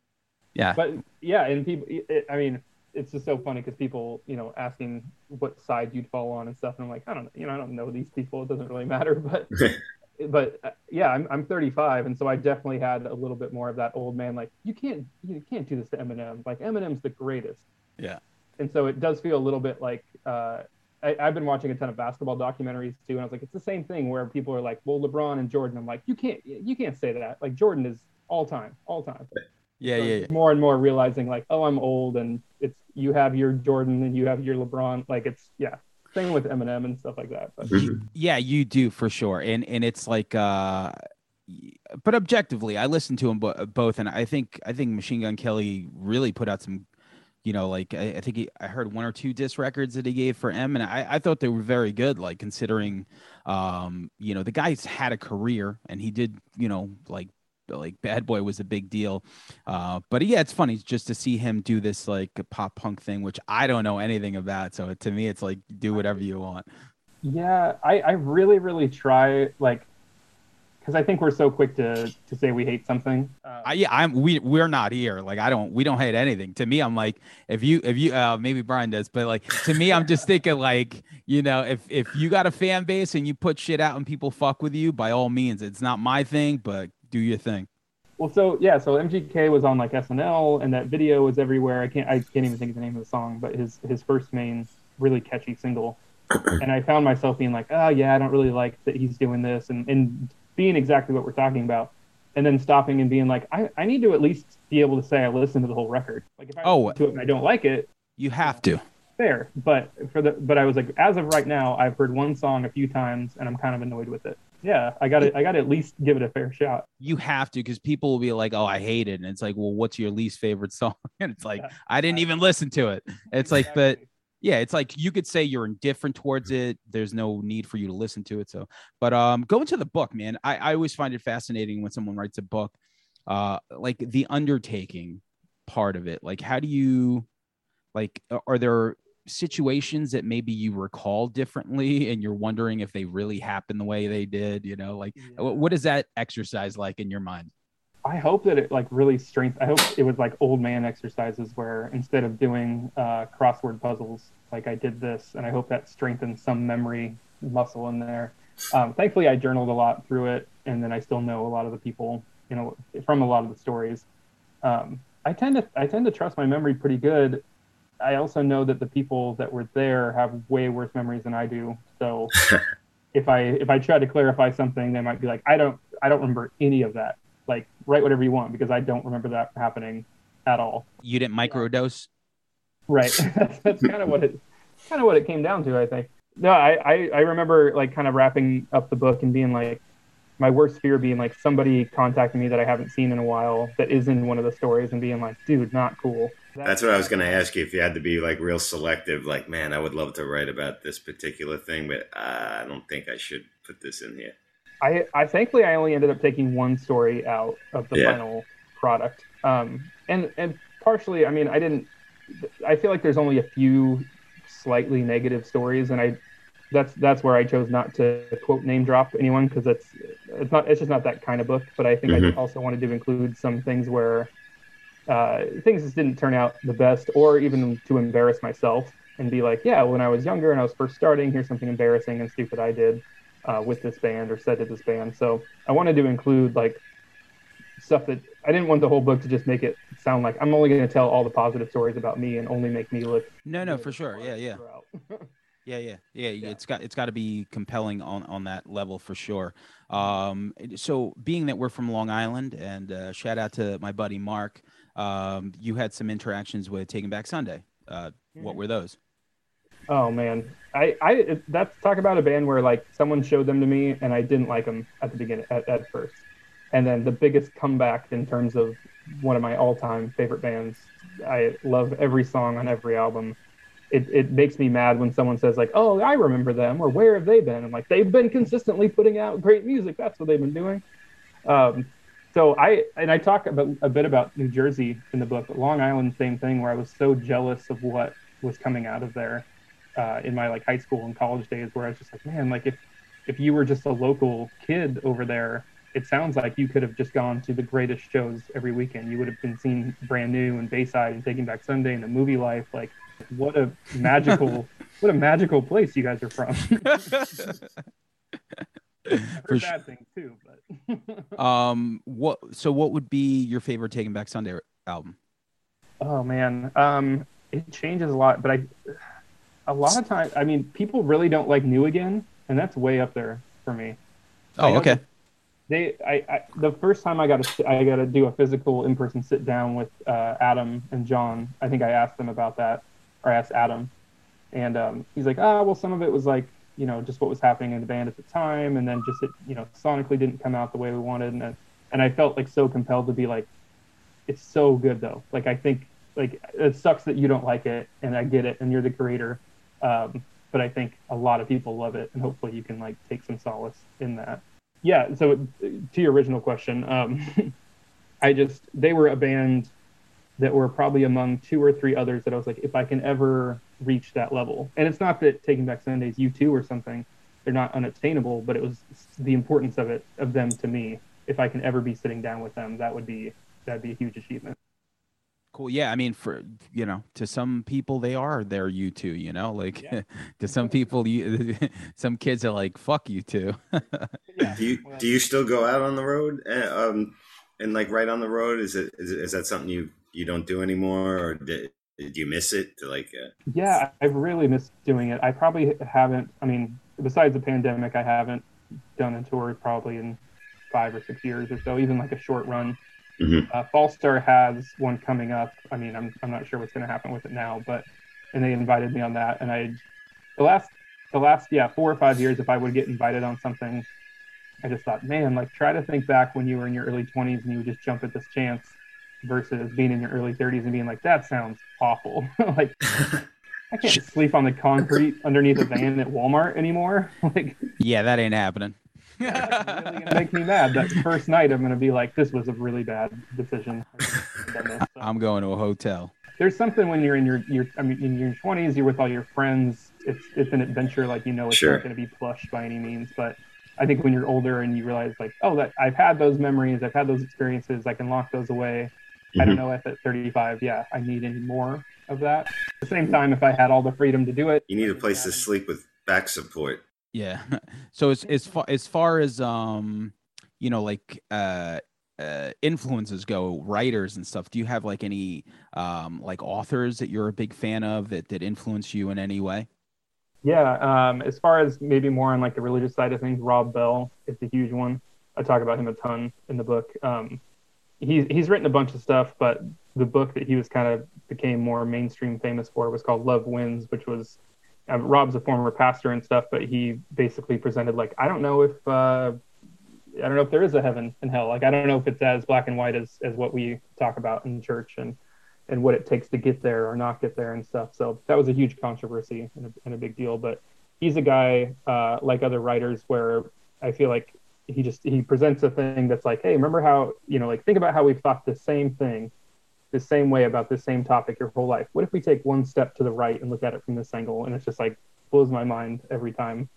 yeah. but yeah, and people, it, I mean, it's just so funny because people, you know, asking what side you'd fall on and stuff, and I'm like, I don't, you know, I don't know these people. It doesn't really matter, *laughs* but, *laughs* but uh, yeah, I'm I'm 35, and so I definitely had a little bit more of that old man, like you can't you can't do this to Eminem. Like Eminem's the greatest. Yeah. And so it does feel a little bit like. Uh, I, I've been watching a ton of basketball documentaries too, and I was like, it's the same thing where people are like, well, LeBron and Jordan. I'm like, you can't, you can't say that. Like Jordan is all time, all time. Yeah, So yeah, it's More and more realizing like, oh, I'm old, and it's you have your Jordan and you have your LeBron. Like it's yeah, same with Eminem and stuff like that. But Mhm. yeah you do for sure and and it's like uh but objectively i listened to them bo- both and i think i think machine gun kelly really put out some you know like i, I think he, i heard one or two disc records that he gave for m and I, I thought they were very good like considering um you know the guy's had a career and he did you know like like bad boy was a big deal uh but yeah it's funny just to see him do this like pop punk thing which i don't know anything about so to me it's like do whatever you want yeah, I I really really try like because I think we're so quick to to say we hate something. Um, I, yeah, I'm we we're not here. Like I don't we don't hate anything. To me, I'm like if you if you uh maybe Brian does, but like to me, I'm just thinking like you know if if you got a fan base and you put shit out and people fuck with you, by all means, it's not my thing, but do your thing. Well, so yeah, so MGK was on like SNL, and that video was everywhere. I can't, I can't even think of the name of the song, but his his first main really catchy single. *clears throat* and I found myself being like, oh yeah, I don't really like that he's doing this, and and being exactly what we're talking about, and then stopping and being like, I I need to at least be able to say I listened to the whole record. Like if I Oh. listen to it and I don't like it, You have to. fair. But for the but I was like, as of right now, I've heard one song a few times, and I'm kind of annoyed with it. Yeah, I got to I got to at least give it a fair shot. You have to because people will be like, "Oh, I hate it," and it's like, "Well, what's your least favorite *laughs* song?" And it's like, Yeah. "I didn't even listen to it." It's like, but yeah, it's like you could say you're indifferent towards it. There's no need for you to listen to it. So, but um, go into the book, man. I, I always find it fascinating when someone writes a book, uh, like the undertaking part of it. Like, how do you, like, are there situations that maybe you recall differently and you're wondering if they really happened the way they did? You know, like, wh- what is that exercise like in your mind? I hope that it like really strength. I hope it was like old man exercises where instead of doing uh, crossword puzzles, like I did this, and I hope that strengthened some memory muscle in there. Um, thankfully, I journaled a lot through it, and then I still know a lot of the people, you know, from a lot of the stories. Um, I tend to I tend to trust my memory pretty good. I also know that the people that were there have way worse memories than I do. So *laughs* if I if I try to clarify something, they might be like, I don't I don't remember any of that like write whatever you want because I don't remember that happening at all. You didn't microdose? Right. *laughs* That's kind of what it kind of what it came down to, I think. No, I, I, I remember like kind of wrapping up the book and being like my worst fear being like somebody contacting me that I haven't seen in a while that is in one of the stories and being like, dude, not cool. That's what I was going to ask you if you had to be like real selective. Like, man, I would love to write about this particular thing, but uh, I don't think I should put this in here. I, I thankfully I only ended up taking one story out of the Yeah. final product. Um, and and partially, I mean, I didn't. I feel like there's only a few slightly negative stories, and I that's that's where I chose not to quote name drop anyone because it's it's not it's just not that kind of book. But I think I Mhm. also wanted to include some things where uh, things just didn't turn out the best, or even to embarrass myself and be like, yeah, when I was younger and I was first starting, here's something embarrassing and stupid I did uh, with this band or said to this band. So I wanted to include like stuff that I didn't want the whole book to just make it sound like I'm only going to tell all the positive stories about me and only make me look. No, no, for sure. Yeah, yeah. *laughs* Yeah, yeah, yeah. Yeah. It's got it's got to be compelling on on that level for sure. Um, so being that we're from Long Island, and uh, shout out to my buddy Mark, um, you had some interactions with Taking Back Sunday. Uh, what were those? Oh man, I I that's talk about a band where like someone showed them to me and I didn't like them at the beginning at, at first, and then the biggest comeback in terms of one of my all-time favorite bands. I love every song on every album. It it makes me mad when someone says like, "Oh, I remember them," or "Where have they been?" I'm like, they've been consistently putting out great music. That's what they've been doing. Um, so I and I talk about a bit about New Jersey in the book, but Long Island, same thing, where I was so jealous of what was coming out of there uh, in my like high school and college days, where I was just like, man, like if if you were just a local kid over there, it sounds like you could have just gone to the greatest shows every weekend. You would have been seen brand new and Bayside and Taking Back Sunday and the movie life. Like, what a magical, *laughs* what a magical place you guys are from. *laughs* *laughs* I've heard bad things too, but *laughs* um, what? So, what would be your favorite Taking Back Sunday album? Oh man, um, it changes a lot, but I, a lot of times, I mean, people really don't like New Again, and that's way up there for me. Oh, okay. They, I, I, the first time I got to, I got to do a physical in-person sit down with uh, Adam and John. I think I asked them about that, or I asked Adam, and um, he's like, ah, oh, well, some of it was like you know just what was happening in the band at the time, and then just it you know sonically didn't come out the way we wanted, and and I felt like so compelled to be like, it's so good though. Like I think like it sucks that you don't like it, and I get it, and you're the creator, um, but I think a lot of people love it, and hopefully you can like take some solace in that. Yeah. So to your original question, um, *laughs* I just they were a band that were probably among two or three others that I was like, if I can ever reach that level, and it's not that Taking Back Sundays U2 or something, they're not unattainable, but it was the importance of it of them to me. If I can ever be sitting down with them, that would be that'd be a huge achievement. Cool. Yeah. I mean, for you know, to some people they are their U2. You know, like yeah. *laughs* to some people, you, *laughs* some kids are like, "Fuck U2." yeah. *laughs* Do you do you still go out on the road and, eh, um, and like right on the road? Is it is, it, is that something you you don't do anymore, or did, did you miss it? To like, uh... yeah, I've really missed doing it. I probably haven't. I mean, besides the pandemic, I haven't done a tour probably in five or six years or so, even like a short run. Mm-hmm. Uh, Fallstar has one coming up. I mean, I'm I'm not sure what's going to happen with it now, but and they invited me on that, and I the last the last yeah four or five years, if I would get invited on something, I just thought, man, like try to think back when you were in your early 20s and you would just jump at this chance versus being in your early 30s and being like, that sounds awful. *laughs* like, I can't sleep on the concrete underneath a van at Walmart anymore. *laughs* like, yeah, that ain't happening. *laughs* That's really gonna make me mad. That first night, I'm gonna be like, this was a really bad decision. so, I'm going to a hotel. There's something when you're in your, your, I mean, in your 20s, you're with all your friends. It's it's an adventure, like you know, it's sure. not going to be plush by any means, but I think when you're older and you realize like, oh, that I've had those memories, I've had those experiences, I can lock those away. Mm-hmm. I don't mm-hmm. know if at 35, yeah, I need any more of that. At the same time, if I had all the freedom to do it, you need a place to sleep with back support. Yeah. *laughs* So as as far as far as um, you know, like uh uh, influences go, writers and stuff. Do you have like any um, like authors that you're a big fan of that that influence you in any way? Yeah, um, as far as maybe more on like the religious side of things, Rob Bell is a huge one. I talk about him a ton in the book. Um, he's he's written a bunch of stuff, but the book that he was kind of became more mainstream famous for was called Love Wins, which was uh, Rob's a former pastor and stuff, but he basically presented like I don't know if uh, I don't know if there is a heaven and hell. Like I don't know if it's as black and white as as what we talk about in church and and what it takes to get there or not get there and stuff. So that was a huge controversy and a, and a big deal. But he's a guy uh, like other writers where I feel like he just he presents a thing that's like, hey, remember how you know like think about how we've thought the same thing, the same way about the same topic your whole life. What if we take one step to the right and look at it from this angle? And it's just like blows my mind every time.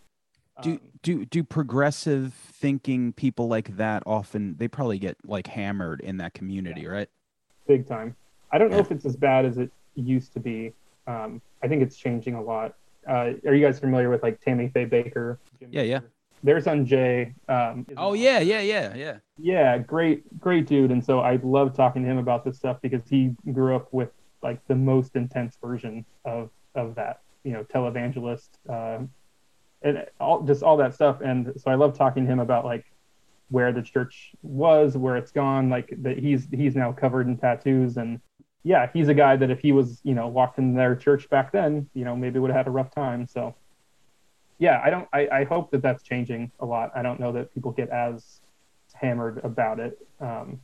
Do um, do do progressive thinking people like that often they probably get like hammered in that community, yeah. right? Big time. I don't know if it's as bad as it used to be. Um, I think it's changing a lot. Uh, are you guys familiar with like Tammy Faye Bakker? Jim yeah, yeah their son Jay. Um, oh yeah, yeah, yeah, yeah. Yeah, great, great dude. And so I love talking to him about this stuff because he grew up with like the most intense version of of that. You know, televangelist, uh, and all just all that stuff. And so I love talking to him about like where the church was, where it's gone. Like that he's he's now covered in tattoos and. Yeah, he's a guy that if he was, you know, walked in their church back then, you know, maybe would have had a rough time. So yeah, I don't. I, I hope that that's changing a lot. I don't know that people get as hammered about it. Um,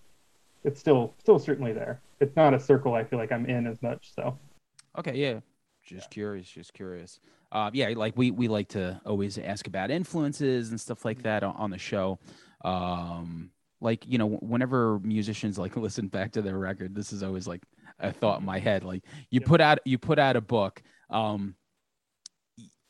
it's still still certainly there. It's not a circle I feel like I'm in as much. So. Okay. Yeah. Just yeah. curious. Just curious. Uh, yeah, like we we like to always ask about influences and stuff like that on, on the show. Um, like you know whenever musicians like *laughs* listen back to their record this is always like a thought in my head like you Yep. put out you put out a book um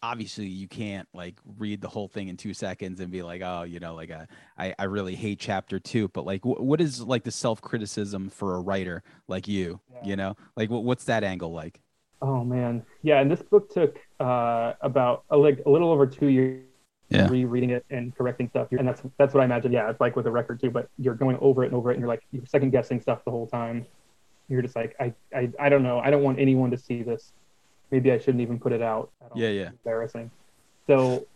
obviously you can't like read the whole thing in two seconds and be like oh you know like uh, I, I really hate chapter two but like wh- what is like the self-criticism for a writer like you Yeah. you know like wh- what's that angle like Oh man, yeah. And this book took uh, about a, like a little over two years Yeah. rereading it and correcting stuff. And that's that's what I imagine. Yeah, it's like with a record too. But you're going over it and over it, and you're like you're second guessing stuff the whole time. You're just like I, I I don't know. I don't want anyone to see this. Maybe I shouldn't even put it out. at all. Yeah, yeah. It's embarrassing. So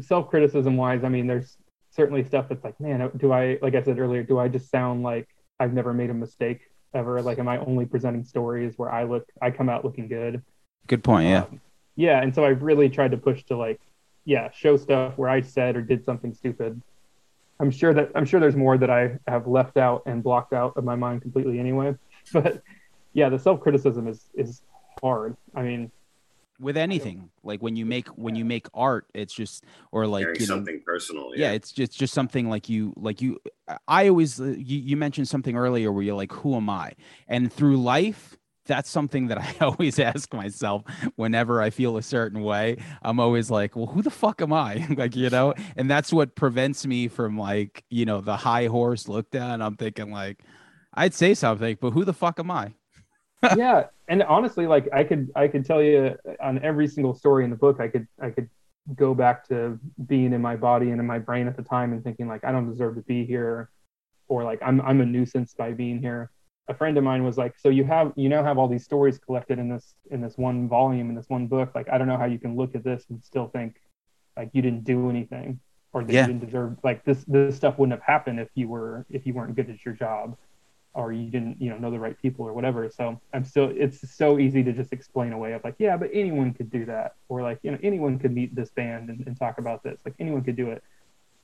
self criticism wise, I mean, there's certainly stuff that's like, man, do I like I said earlier, do I just sound like I've never made a mistake ever? Like, am I only presenting stories where I look, I come out looking good? good point yeah Um, yeah, and so I really tried to push to like, yeah, show stuff where I said or did something stupid. I'm sure that I'm sure there's more that I have left out and blocked out of my mind completely anyway. *laughs* But yeah, the self criticism is is hard. I mean, with anything like when you make when you make art it's just or like Sharing you know something personal. yeah Yeah. it's just just something like you like you i always uh, you, you mentioned something earlier where you're like who am i and through life that's something that *laughs* i always ask myself whenever i feel a certain way i'm always like well who the fuck am i *laughs* like you know and that's what prevents me from like you know the high horse look down i'm thinking like i'd say something but who the fuck am i *laughs* yeah, and honestly, like I could I could tell you on every single story in the book, I could I could go back to being in my body and in my brain at the time and thinking like I don't deserve to be here, or like I'm I'm a nuisance by being here. A friend of mine was like, so you have you now have all these stories collected in this in this one volume in this one book. Like I don't know how you can look at this and still think like you didn't do anything or that Yeah. you didn't deserve like this this stuff wouldn't have happened if you were if you weren't good at your job or you didn't you know know the right people or whatever. So i'm still it's so easy to just explain away of like yeah but anyone could do that. Or like you know anyone could meet this band and, and talk about this. Like anyone could do it.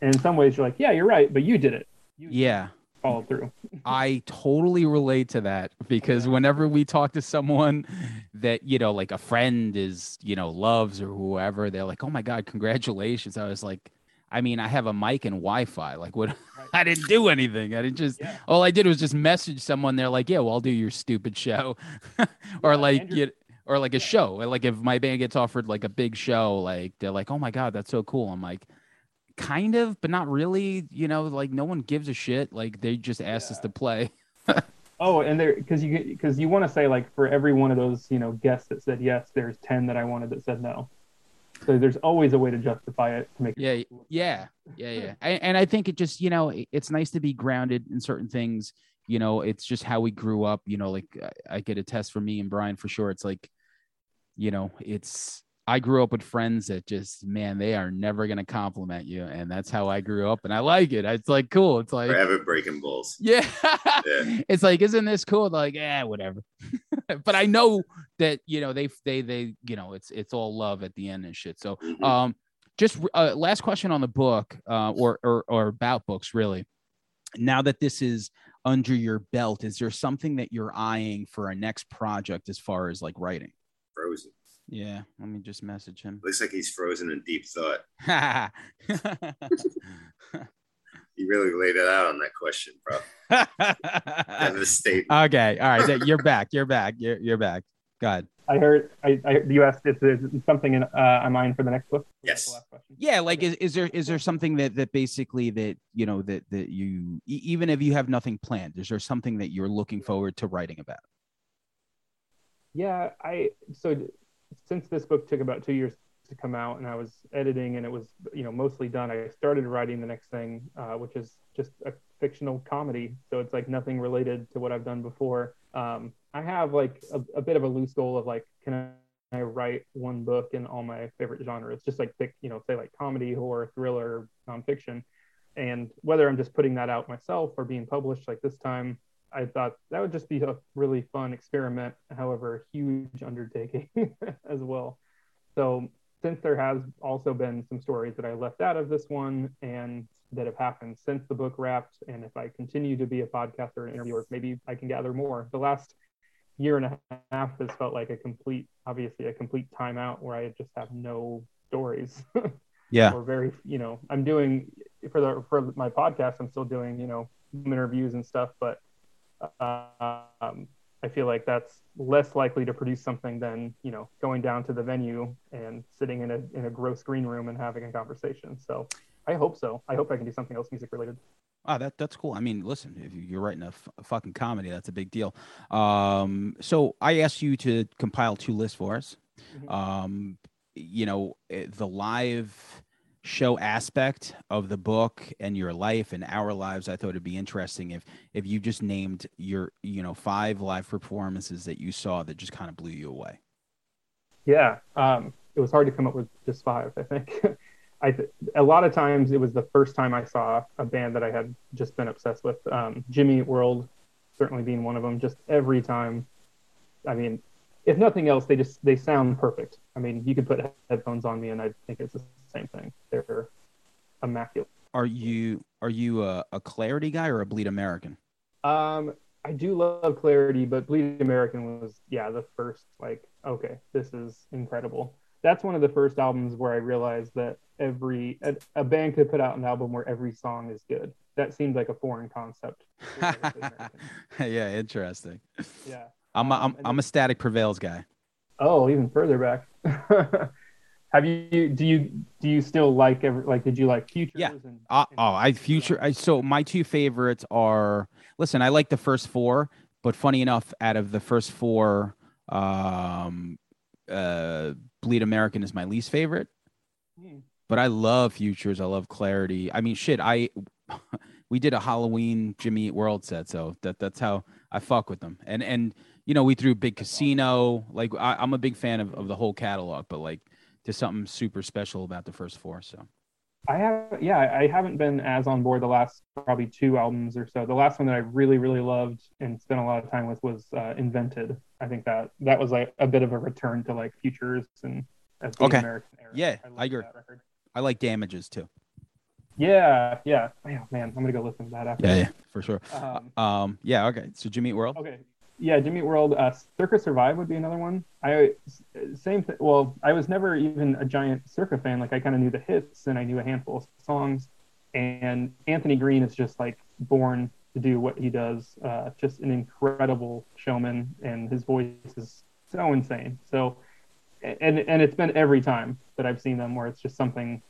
And in some ways you're like yeah you're right but you did it. You yeah. followed through. *laughs* I totally relate to that because whenever we talk to someone that, you know, like a friend is, you know, loves or whoever, they're like, oh my God, congratulations. I was like, I mean, I have a mic and Wi Fi. Like, what? *laughs* I didn't do anything. I didn't just, Yeah. all I did was just message someone. They're like, yeah, well, I'll do your stupid show. *laughs* or Yeah, like, Andrew- you, or like a Yeah. show. Like, if my band gets offered like a big show, like, they're like, oh my God, that's so cool. I'm like, kind of, but not really. You know, like, no one gives a shit. Like, they just asked us to play. oh and there because you because you want to say like for every one of those you know guests that said yes there's 10 that i wanted that said no so there's always a way to justify it to make it Yeah, yeah, yeah, yeah. And, and I think it just, you know, it- it's nice to be grounded in certain things. You know, it's just how we grew up. You know, like I, I get a test from me and Brian for sure. It's like, you know, it's I grew up with friends that just, man, they are never gonna compliment you, and that's how I grew up, and I like it. It's like cool. It's like, Forever breaking bulls. yeah. Yeah. *laughs* it's like, isn't this cool? They're like, yeah, whatever. *laughs* but I know that you know they they they you know it's it's all love at the end and shit. So Mhm. um, just uh, last question on the book, uh, or, or or about books, really. Now that this is under your belt, is there something that you're eyeing for a next project as far as like writing? frozen. Yeah, let me just message him. Looks like he's frozen in deep thought. *laughs* He really laid it out on that question, bro. *laughs* Devastate. okay, all right, you're back. You're back. You're you're back. God. i heard i, I you asked if there's something in uh in mind for the next book Yes. the last question? Yeah, like is, is there is there something that that basically that you know that that you e- even if you have nothing planned, is there something that you're looking forward to writing about? Yeah, I so d- since this book took about two years to come out, and I was editing, and it was you know mostly done. I started writing the next thing, uh, which is just a fictional comedy. So it's like nothing related to what I've done before. Um, I have like a, a bit of a loose goal of like, can I, write one book in all my favorite genres? Just like pick, you know, say like comedy, horror, thriller, nonfiction. And whether I'm just putting that out myself or being published like this time, I thought that would just be a really fun experiment, however, huge undertaking *laughs* as well. So, since there has also been some stories that I left out of this one and that have happened since the book wrapped, and if I continue to be a podcaster and interviewer, maybe I can gather more. The last year and a half has felt like a complete, obviously, a complete timeout where I just have no stories. *laughs* Yeah. or very, you know, I'm doing for the for my podcast, I'm still doing, you know, interviews and stuff, but um, I feel like that's less likely to produce something than you know going down to the venue and sitting in a in a gross green room and having a conversation. So I hope so. I hope I can do something else music related. Oh, that that's cool. I mean, listen, if you're writing a, f- a fucking comedy, that's a big deal. Um, so I asked you to compile two lists for us. Mhm. Um, you know, eh, the live show aspect of the book and your life and our lives. I thought it'd be interesting if if you just named your you know five live performances that you saw that just kind of blew you away. Yeah, um, it was hard to come up with just five. I think. *laughs* I th- a lot of times it was the first time I saw a band that I had just been obsessed with. Um, Jimmy World, certainly being one of them. Just every time, I mean, if nothing else, they just they sound perfect. I mean, you could put headphones on me and I think it's the same thing. They're immaculate. Are you are you a, a Clarity guy or a Bleed American? Um, I do love Clarity, but Bleed American was yeah the first like okay this is incredible. That's one of the first albums where I realized that every a, a band could put out an album where every song is good. That seemed like a foreign concept. for Bleed American. yeah, interesting. yeah. I'm a, Um, I'm, and I'm a Static Prevails guy. Oh, even further back. *laughs* Have you do you do you still like every like did you like Futures? Yeah. And, Uh, and- oh, I future. I so my two favorites are. Listen, I like the first four, but funny enough, out of the first four, um, uh, Bleed American is my least favorite. Hmm. But I love Futures. I love Clarity. I mean, shit. I *laughs* we did a Halloween Jimmy Eat World set, so that that's how I fuck with them. And and you know we threw Big Casino. Like I, I'm a big fan of, of the whole catalog, but like there's something super special about the first four. So I have yeah, I haven't been as on board the last probably two albums or so. The last one that I really really loved and spent a lot of time with was uh, Invented. I think that that was like a bit of a return to like Futures and as the Okay. American era. Yeah, I love agree. I like Damages too. Yeah, yeah. Oh, man, I'm gonna go listen to that after. Yeah, yeah, for sure. Um, Um, yeah, okay. So Jimmy World. Okay. Yeah, Jimmy World. Uh, Circa Survive would be another one. I same thing. Well, I was never even a giant Circa fan. Like I kind of knew the hits and I knew a handful of songs. And Anthony Green is just like born to do what he does. Uh, just an incredible showman, and his voice is so insane. So, and and it's been every time that I've seen them where it's just something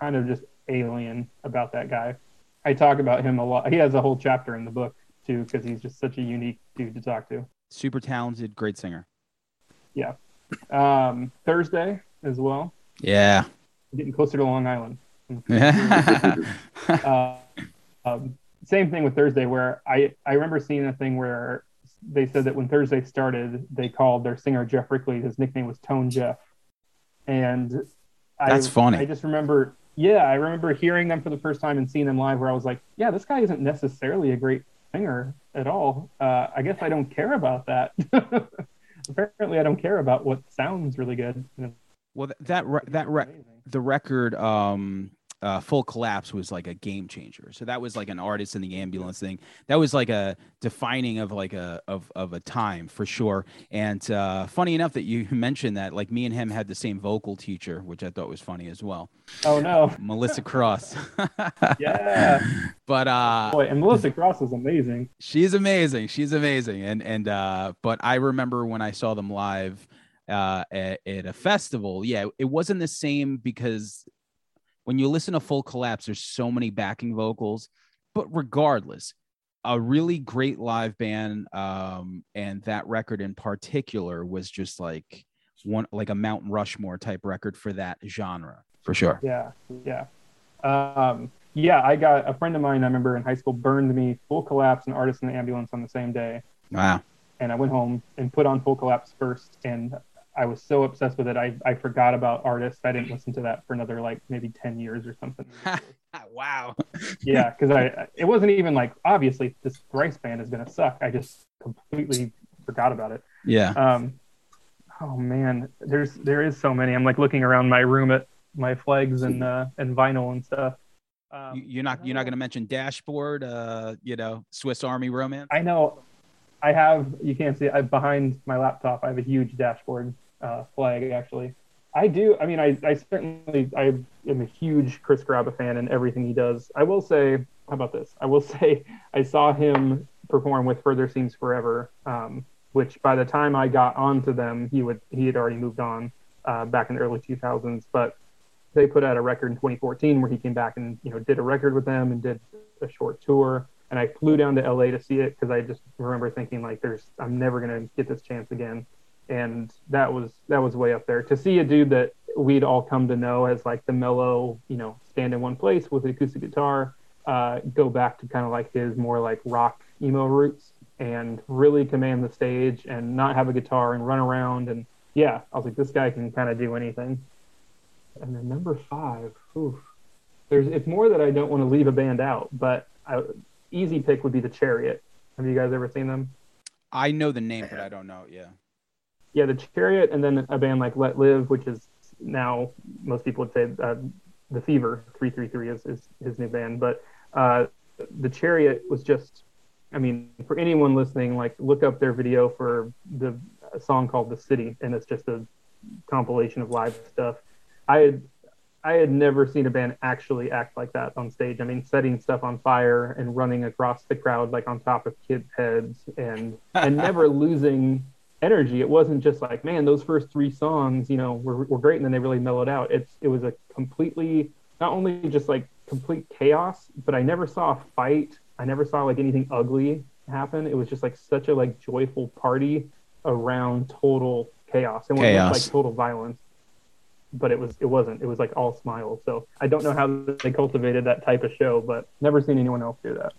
kind of just alien about that guy. I talk about him a lot. He has a whole chapter in the book too because he's just such a unique dude to talk to. Super talented, great singer. Yeah. Um, Thursday as well, Yeah. getting closer to Long Island. yeah. *laughs* Uh, um, same thing with Thursday, where I I remember seeing a thing where they said that when Thursday started, they called their singer Geoff Rickly. His nickname was Tone Jeff, and I, That's funny. I just remember, yeah, I remember hearing them for the first time and seeing them live, where I was like, yeah, this guy isn't necessarily a great singer at all. Uh, I guess I don't care about that. *laughs* Apparently, I don't care about what sounds really good. well, th- that re- that re- the record, um, uh, full collapse was like a game changer. So that was like an artist in the ambulance thing. That was like a defining of like a of of a time for sure. And uh, funny enough that you *laughs* mentioned that, like me and him had the same vocal teacher, which I thought was funny as well. Oh no. Melissa Cross. *laughs* Yeah. But uh Boy, and Melissa Cross is amazing. she's amazing she's amazing and and uh but i remember when i saw them live uh at, at a festival yeah it wasn't the same because when you listen to full collapse there's so many backing vocals but regardless a really great live band um and that record in particular was just like one like a mountain rushmore type record for that genre for sure Yeah, yeah. Um, yeah, I got a friend of mine I remember in high school burned me Full Collapse and Artist in the Ambulance on the same day. wow And I went home and put on Full Collapse first. And I was so obsessed with it, I, I forgot about artists. I didn't listen to that for another like maybe 10 years or something. *laughs* wow yeah, because I *laughs* it wasn't even like, obviously, this Thrice band is going to suck. I just completely forgot about it. yeah Um, oh man, there's there is so many. I'm like looking around my room at my flags and uh, and vinyl and stuff. Um, You- you're not you're not going to mention dashboard uh you know swiss army romance I know. I have. You can't see. I behind my laptop. I have a huge dashboard uh, flag. Actually, I do. I mean, I, I certainly I am a huge Chris Carrabba fan and everything he does. I will say how about this? I will *laughs* say I saw him perform with Further Seems Forever, um, which by the time I got onto them, he would he had already moved on uh, back in the early 2000s. But they put out a record in 2014 where he came back and you know did a record with them and did a short tour. And I flew down to LA to see it because I just remember thinking like, "There's I'm never gonna get this chance again." And that was that was way up there to see a dude that we'd all come to know as like the mellow, you know, stand in one place with an acoustic guitar, uh, go back to kind of like his more like rock emo roots and really command the stage and not have a guitar and run around and yeah, I was like, this guy can kind of do anything. And then number five, oof, there's it's more that I don't want to leave a band out, but I, easy pick would be the Chariot. Have you guys ever seen them? I know the name, but I don't know. Yeah. Yeah, the Chariot, and then a band like Letlive, which is now most people would say uh, the Fever. Three Three Three is, is his new band, but uh, the Chariot was just. I mean, for anyone listening, like look up their video for the song called "The City," and it's just a compilation of live stuff. I had I had never seen a band actually act like that on stage. I mean, setting stuff on fire and running across the crowd like on top of kids' heads, and and *laughs* never losing energy. It wasn't just like, man, those first three songs, you know, were, were great, and then they really mellowed out. It's it was a completely not only just like complete chaos, but I never saw a fight. I never saw like anything ugly happen. It was just like such a like joyful party around total chaos. It wasn't like total violence, but it was it wasn't. It was like all smiles. So I don't know how they cultivated that type of show, but never seen anyone else do that.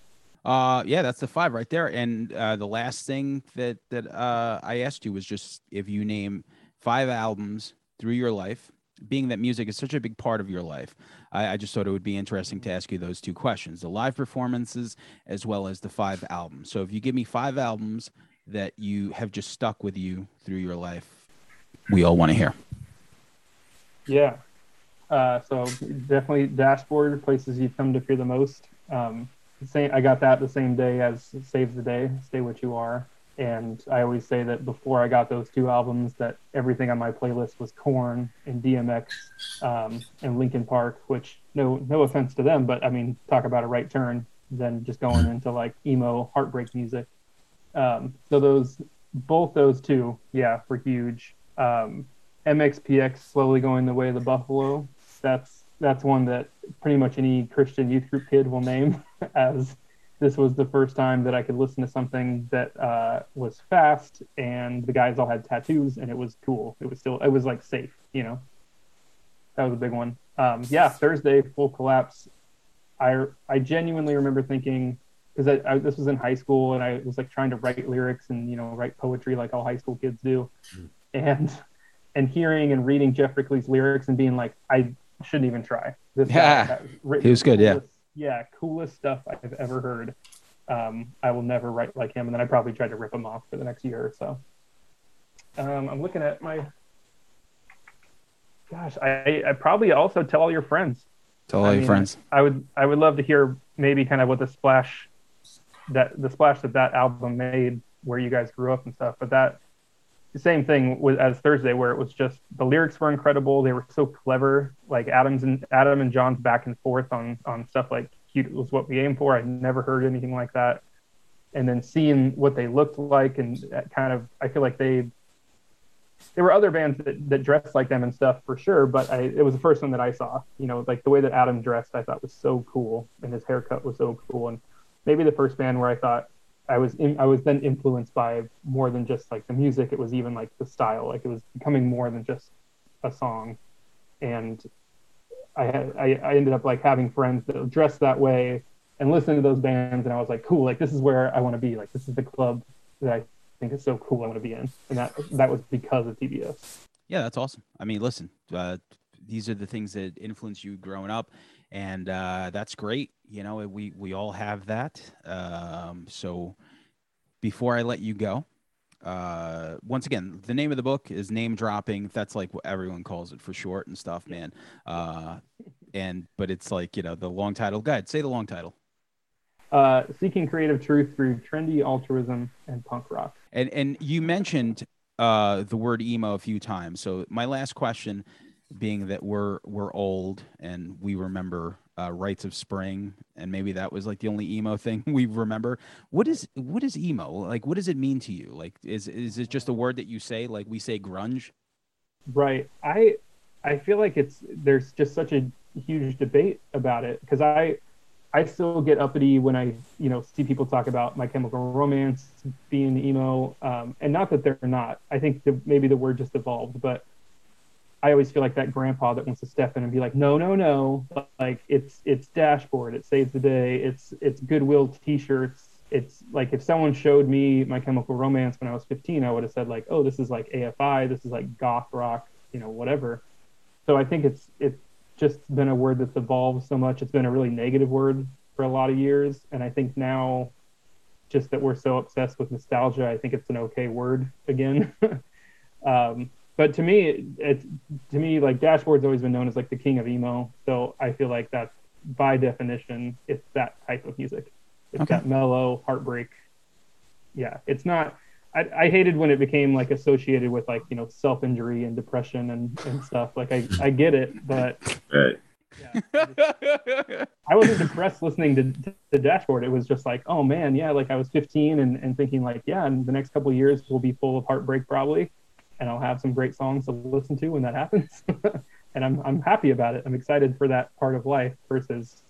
Uh, yeah, that's the five right there. And uh, the last thing that that uh, I asked you was just if you name five albums through your life, being that music is such a big part of your life. I, I just thought it would be interesting to ask you those two questions: the live performances as well as the five albums. So if you give me five albums that you have just stuck with you through your life, we all want to hear. Yeah. Uh, so definitely dashboard places you've come to fear the most. Um, same, I got that the same day as Save the Day, Stay What You Are. And I always say that before I got those two albums, that everything on my playlist was Korn and DMX um, and Linkin Park. Which no no offense to them, but I mean talk about a right turn than just going into like emo heartbreak music. Um, so those both those two, yeah, were huge. Um, MXPX slowly going the way of the Buffalo. That's that's one that pretty much any Christian youth group kid will name *laughs* as this was the first time that I could listen to something that uh, was fast and the guys all had tattoos and it was cool. It was still it was like safe, you know. That was a big one. Um, yeah, Thursday full collapse. I I genuinely remember thinking because I, I, this was in high school and I was like trying to write lyrics and you know write poetry like all high school kids do, and and hearing and reading Geoff Rickly's lyrics and being like I shouldn't even try. This Yeah. He was good, yeah. coolest- yeah, coolest stuff I've ever heard. Um, I will never write like him, and then I probably tried to rip him off for the next year or so. Um, I'm looking at my. Gosh, I, I probably also tell all your friends. Tell all I your mean, friends. I would I would love to hear maybe kind of what the splash that the splash that that album made where you guys grew up and stuff. But that the same thing with as Thursday where it was just the lyrics were incredible. They were so clever. Like Adams and Adam and John's back and forth on on stuff like cute was what we aimed for. I never heard anything like that. And then seeing what they looked like and uh, kind of I feel like they there were other bands that, that dressed like them and stuff for sure, but I, it was the first one that I saw. You know, like the way that Adam dressed, I thought was so cool, and his haircut was so cool, and maybe the first band where I thought I was in, I was then influenced by more than just like the music. It was even like the style, like it was becoming more than just a song, and I had I, I ended up like having friends that dressed that way and listening to those bands, and I was like, cool, like this is where I want to be. Like this is the club that I think is so cool. I want to be in, and that that was because of TBS. Yeah, that's awesome. I mean, listen, uh, these are the things that influence you growing up, and uh, that's great. You know, we we all have that. Um, so, before I let you go, uh, once again, the name of the book is Name Dropping. That's like what everyone calls it for short and stuff, man. Uh, and but it's like you know the long title. Go ahead, say the long title. Uh, seeking creative truth through trendy altruism and punk rock. And and you mentioned uh, the word emo a few times. So my last question, being that we're we're old and we remember uh, Rites of Spring, and maybe that was like the only emo thing *laughs* we remember. What is what is emo like? What does it mean to you? Like, is is it just a word that you say like we say grunge? Right. I I feel like it's there's just such a huge debate about it because I I still get uppity when I you know see people talk about My Chemical Romance being emo, um, and not that they're not. I think maybe the word just evolved, but I always feel like that grandpa that wants to step in and be like, no, no, no, like it's it's dashboard, it saves the day, it's it's Goodwill T-shirts. It's like if someone showed me My Chemical Romance when I was 15, I would have said like, oh, this is like AFI, this is like goth rock, you know, whatever. So I think it's it's just been a word that's evolved so much. It's been a really negative word for a lot of years, and I think now, just that we're so obsessed with nostalgia, I think it's an okay word again. *laughs* um, but to me, it, it, to me like Dashboard's always been known as like the king of emo. So I feel like that's by definition, it's that type of music. It's okay. that mellow heartbreak. Yeah, it's not. I, I hated when it became like associated with like you know self injury and depression and, and stuff. Like I I get it, but right. Yeah, I, I wasn't depressed listening to, to the dashboard. It was just like, oh man, yeah, like I was 15 and, and thinking like, yeah, and the next couple years will be full of heartbreak probably and I'll have some great songs to listen to when that happens. *laughs* and I'm I'm happy about it. I'm excited for that part of life versus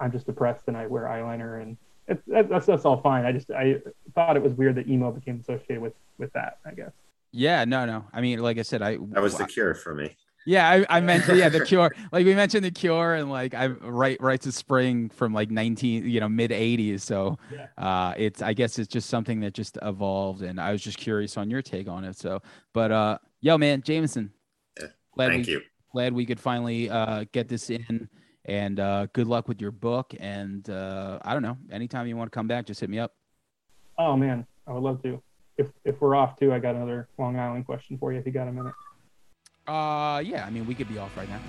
I'm just depressed and I wear eyeliner and it, that's that's all fine. I just I thought it was weird that emo became associated with with that. I guess. Yeah, no, no. I mean, like I said, I that was the cure for me. Yeah, I, I mentioned yeah the *laughs* Cure. Like we mentioned the Cure and like I write Rites of Spring from like nineteen you know mid eighties. So yeah. uh, it's I guess it's just something that just evolved, and I was just curious on your take on it. So, but uh, yo man, Jameson, yeah. glad thank we, you. Glad we could finally uh, get this in, and uh, good luck with your book. And uh, I don't know, anytime you want to come back, just hit me up. Oh man, I would love to. If if we're off too, I got another Long Island question for you. If you got a minute. Uh, yeah. I mean, we could be off right now.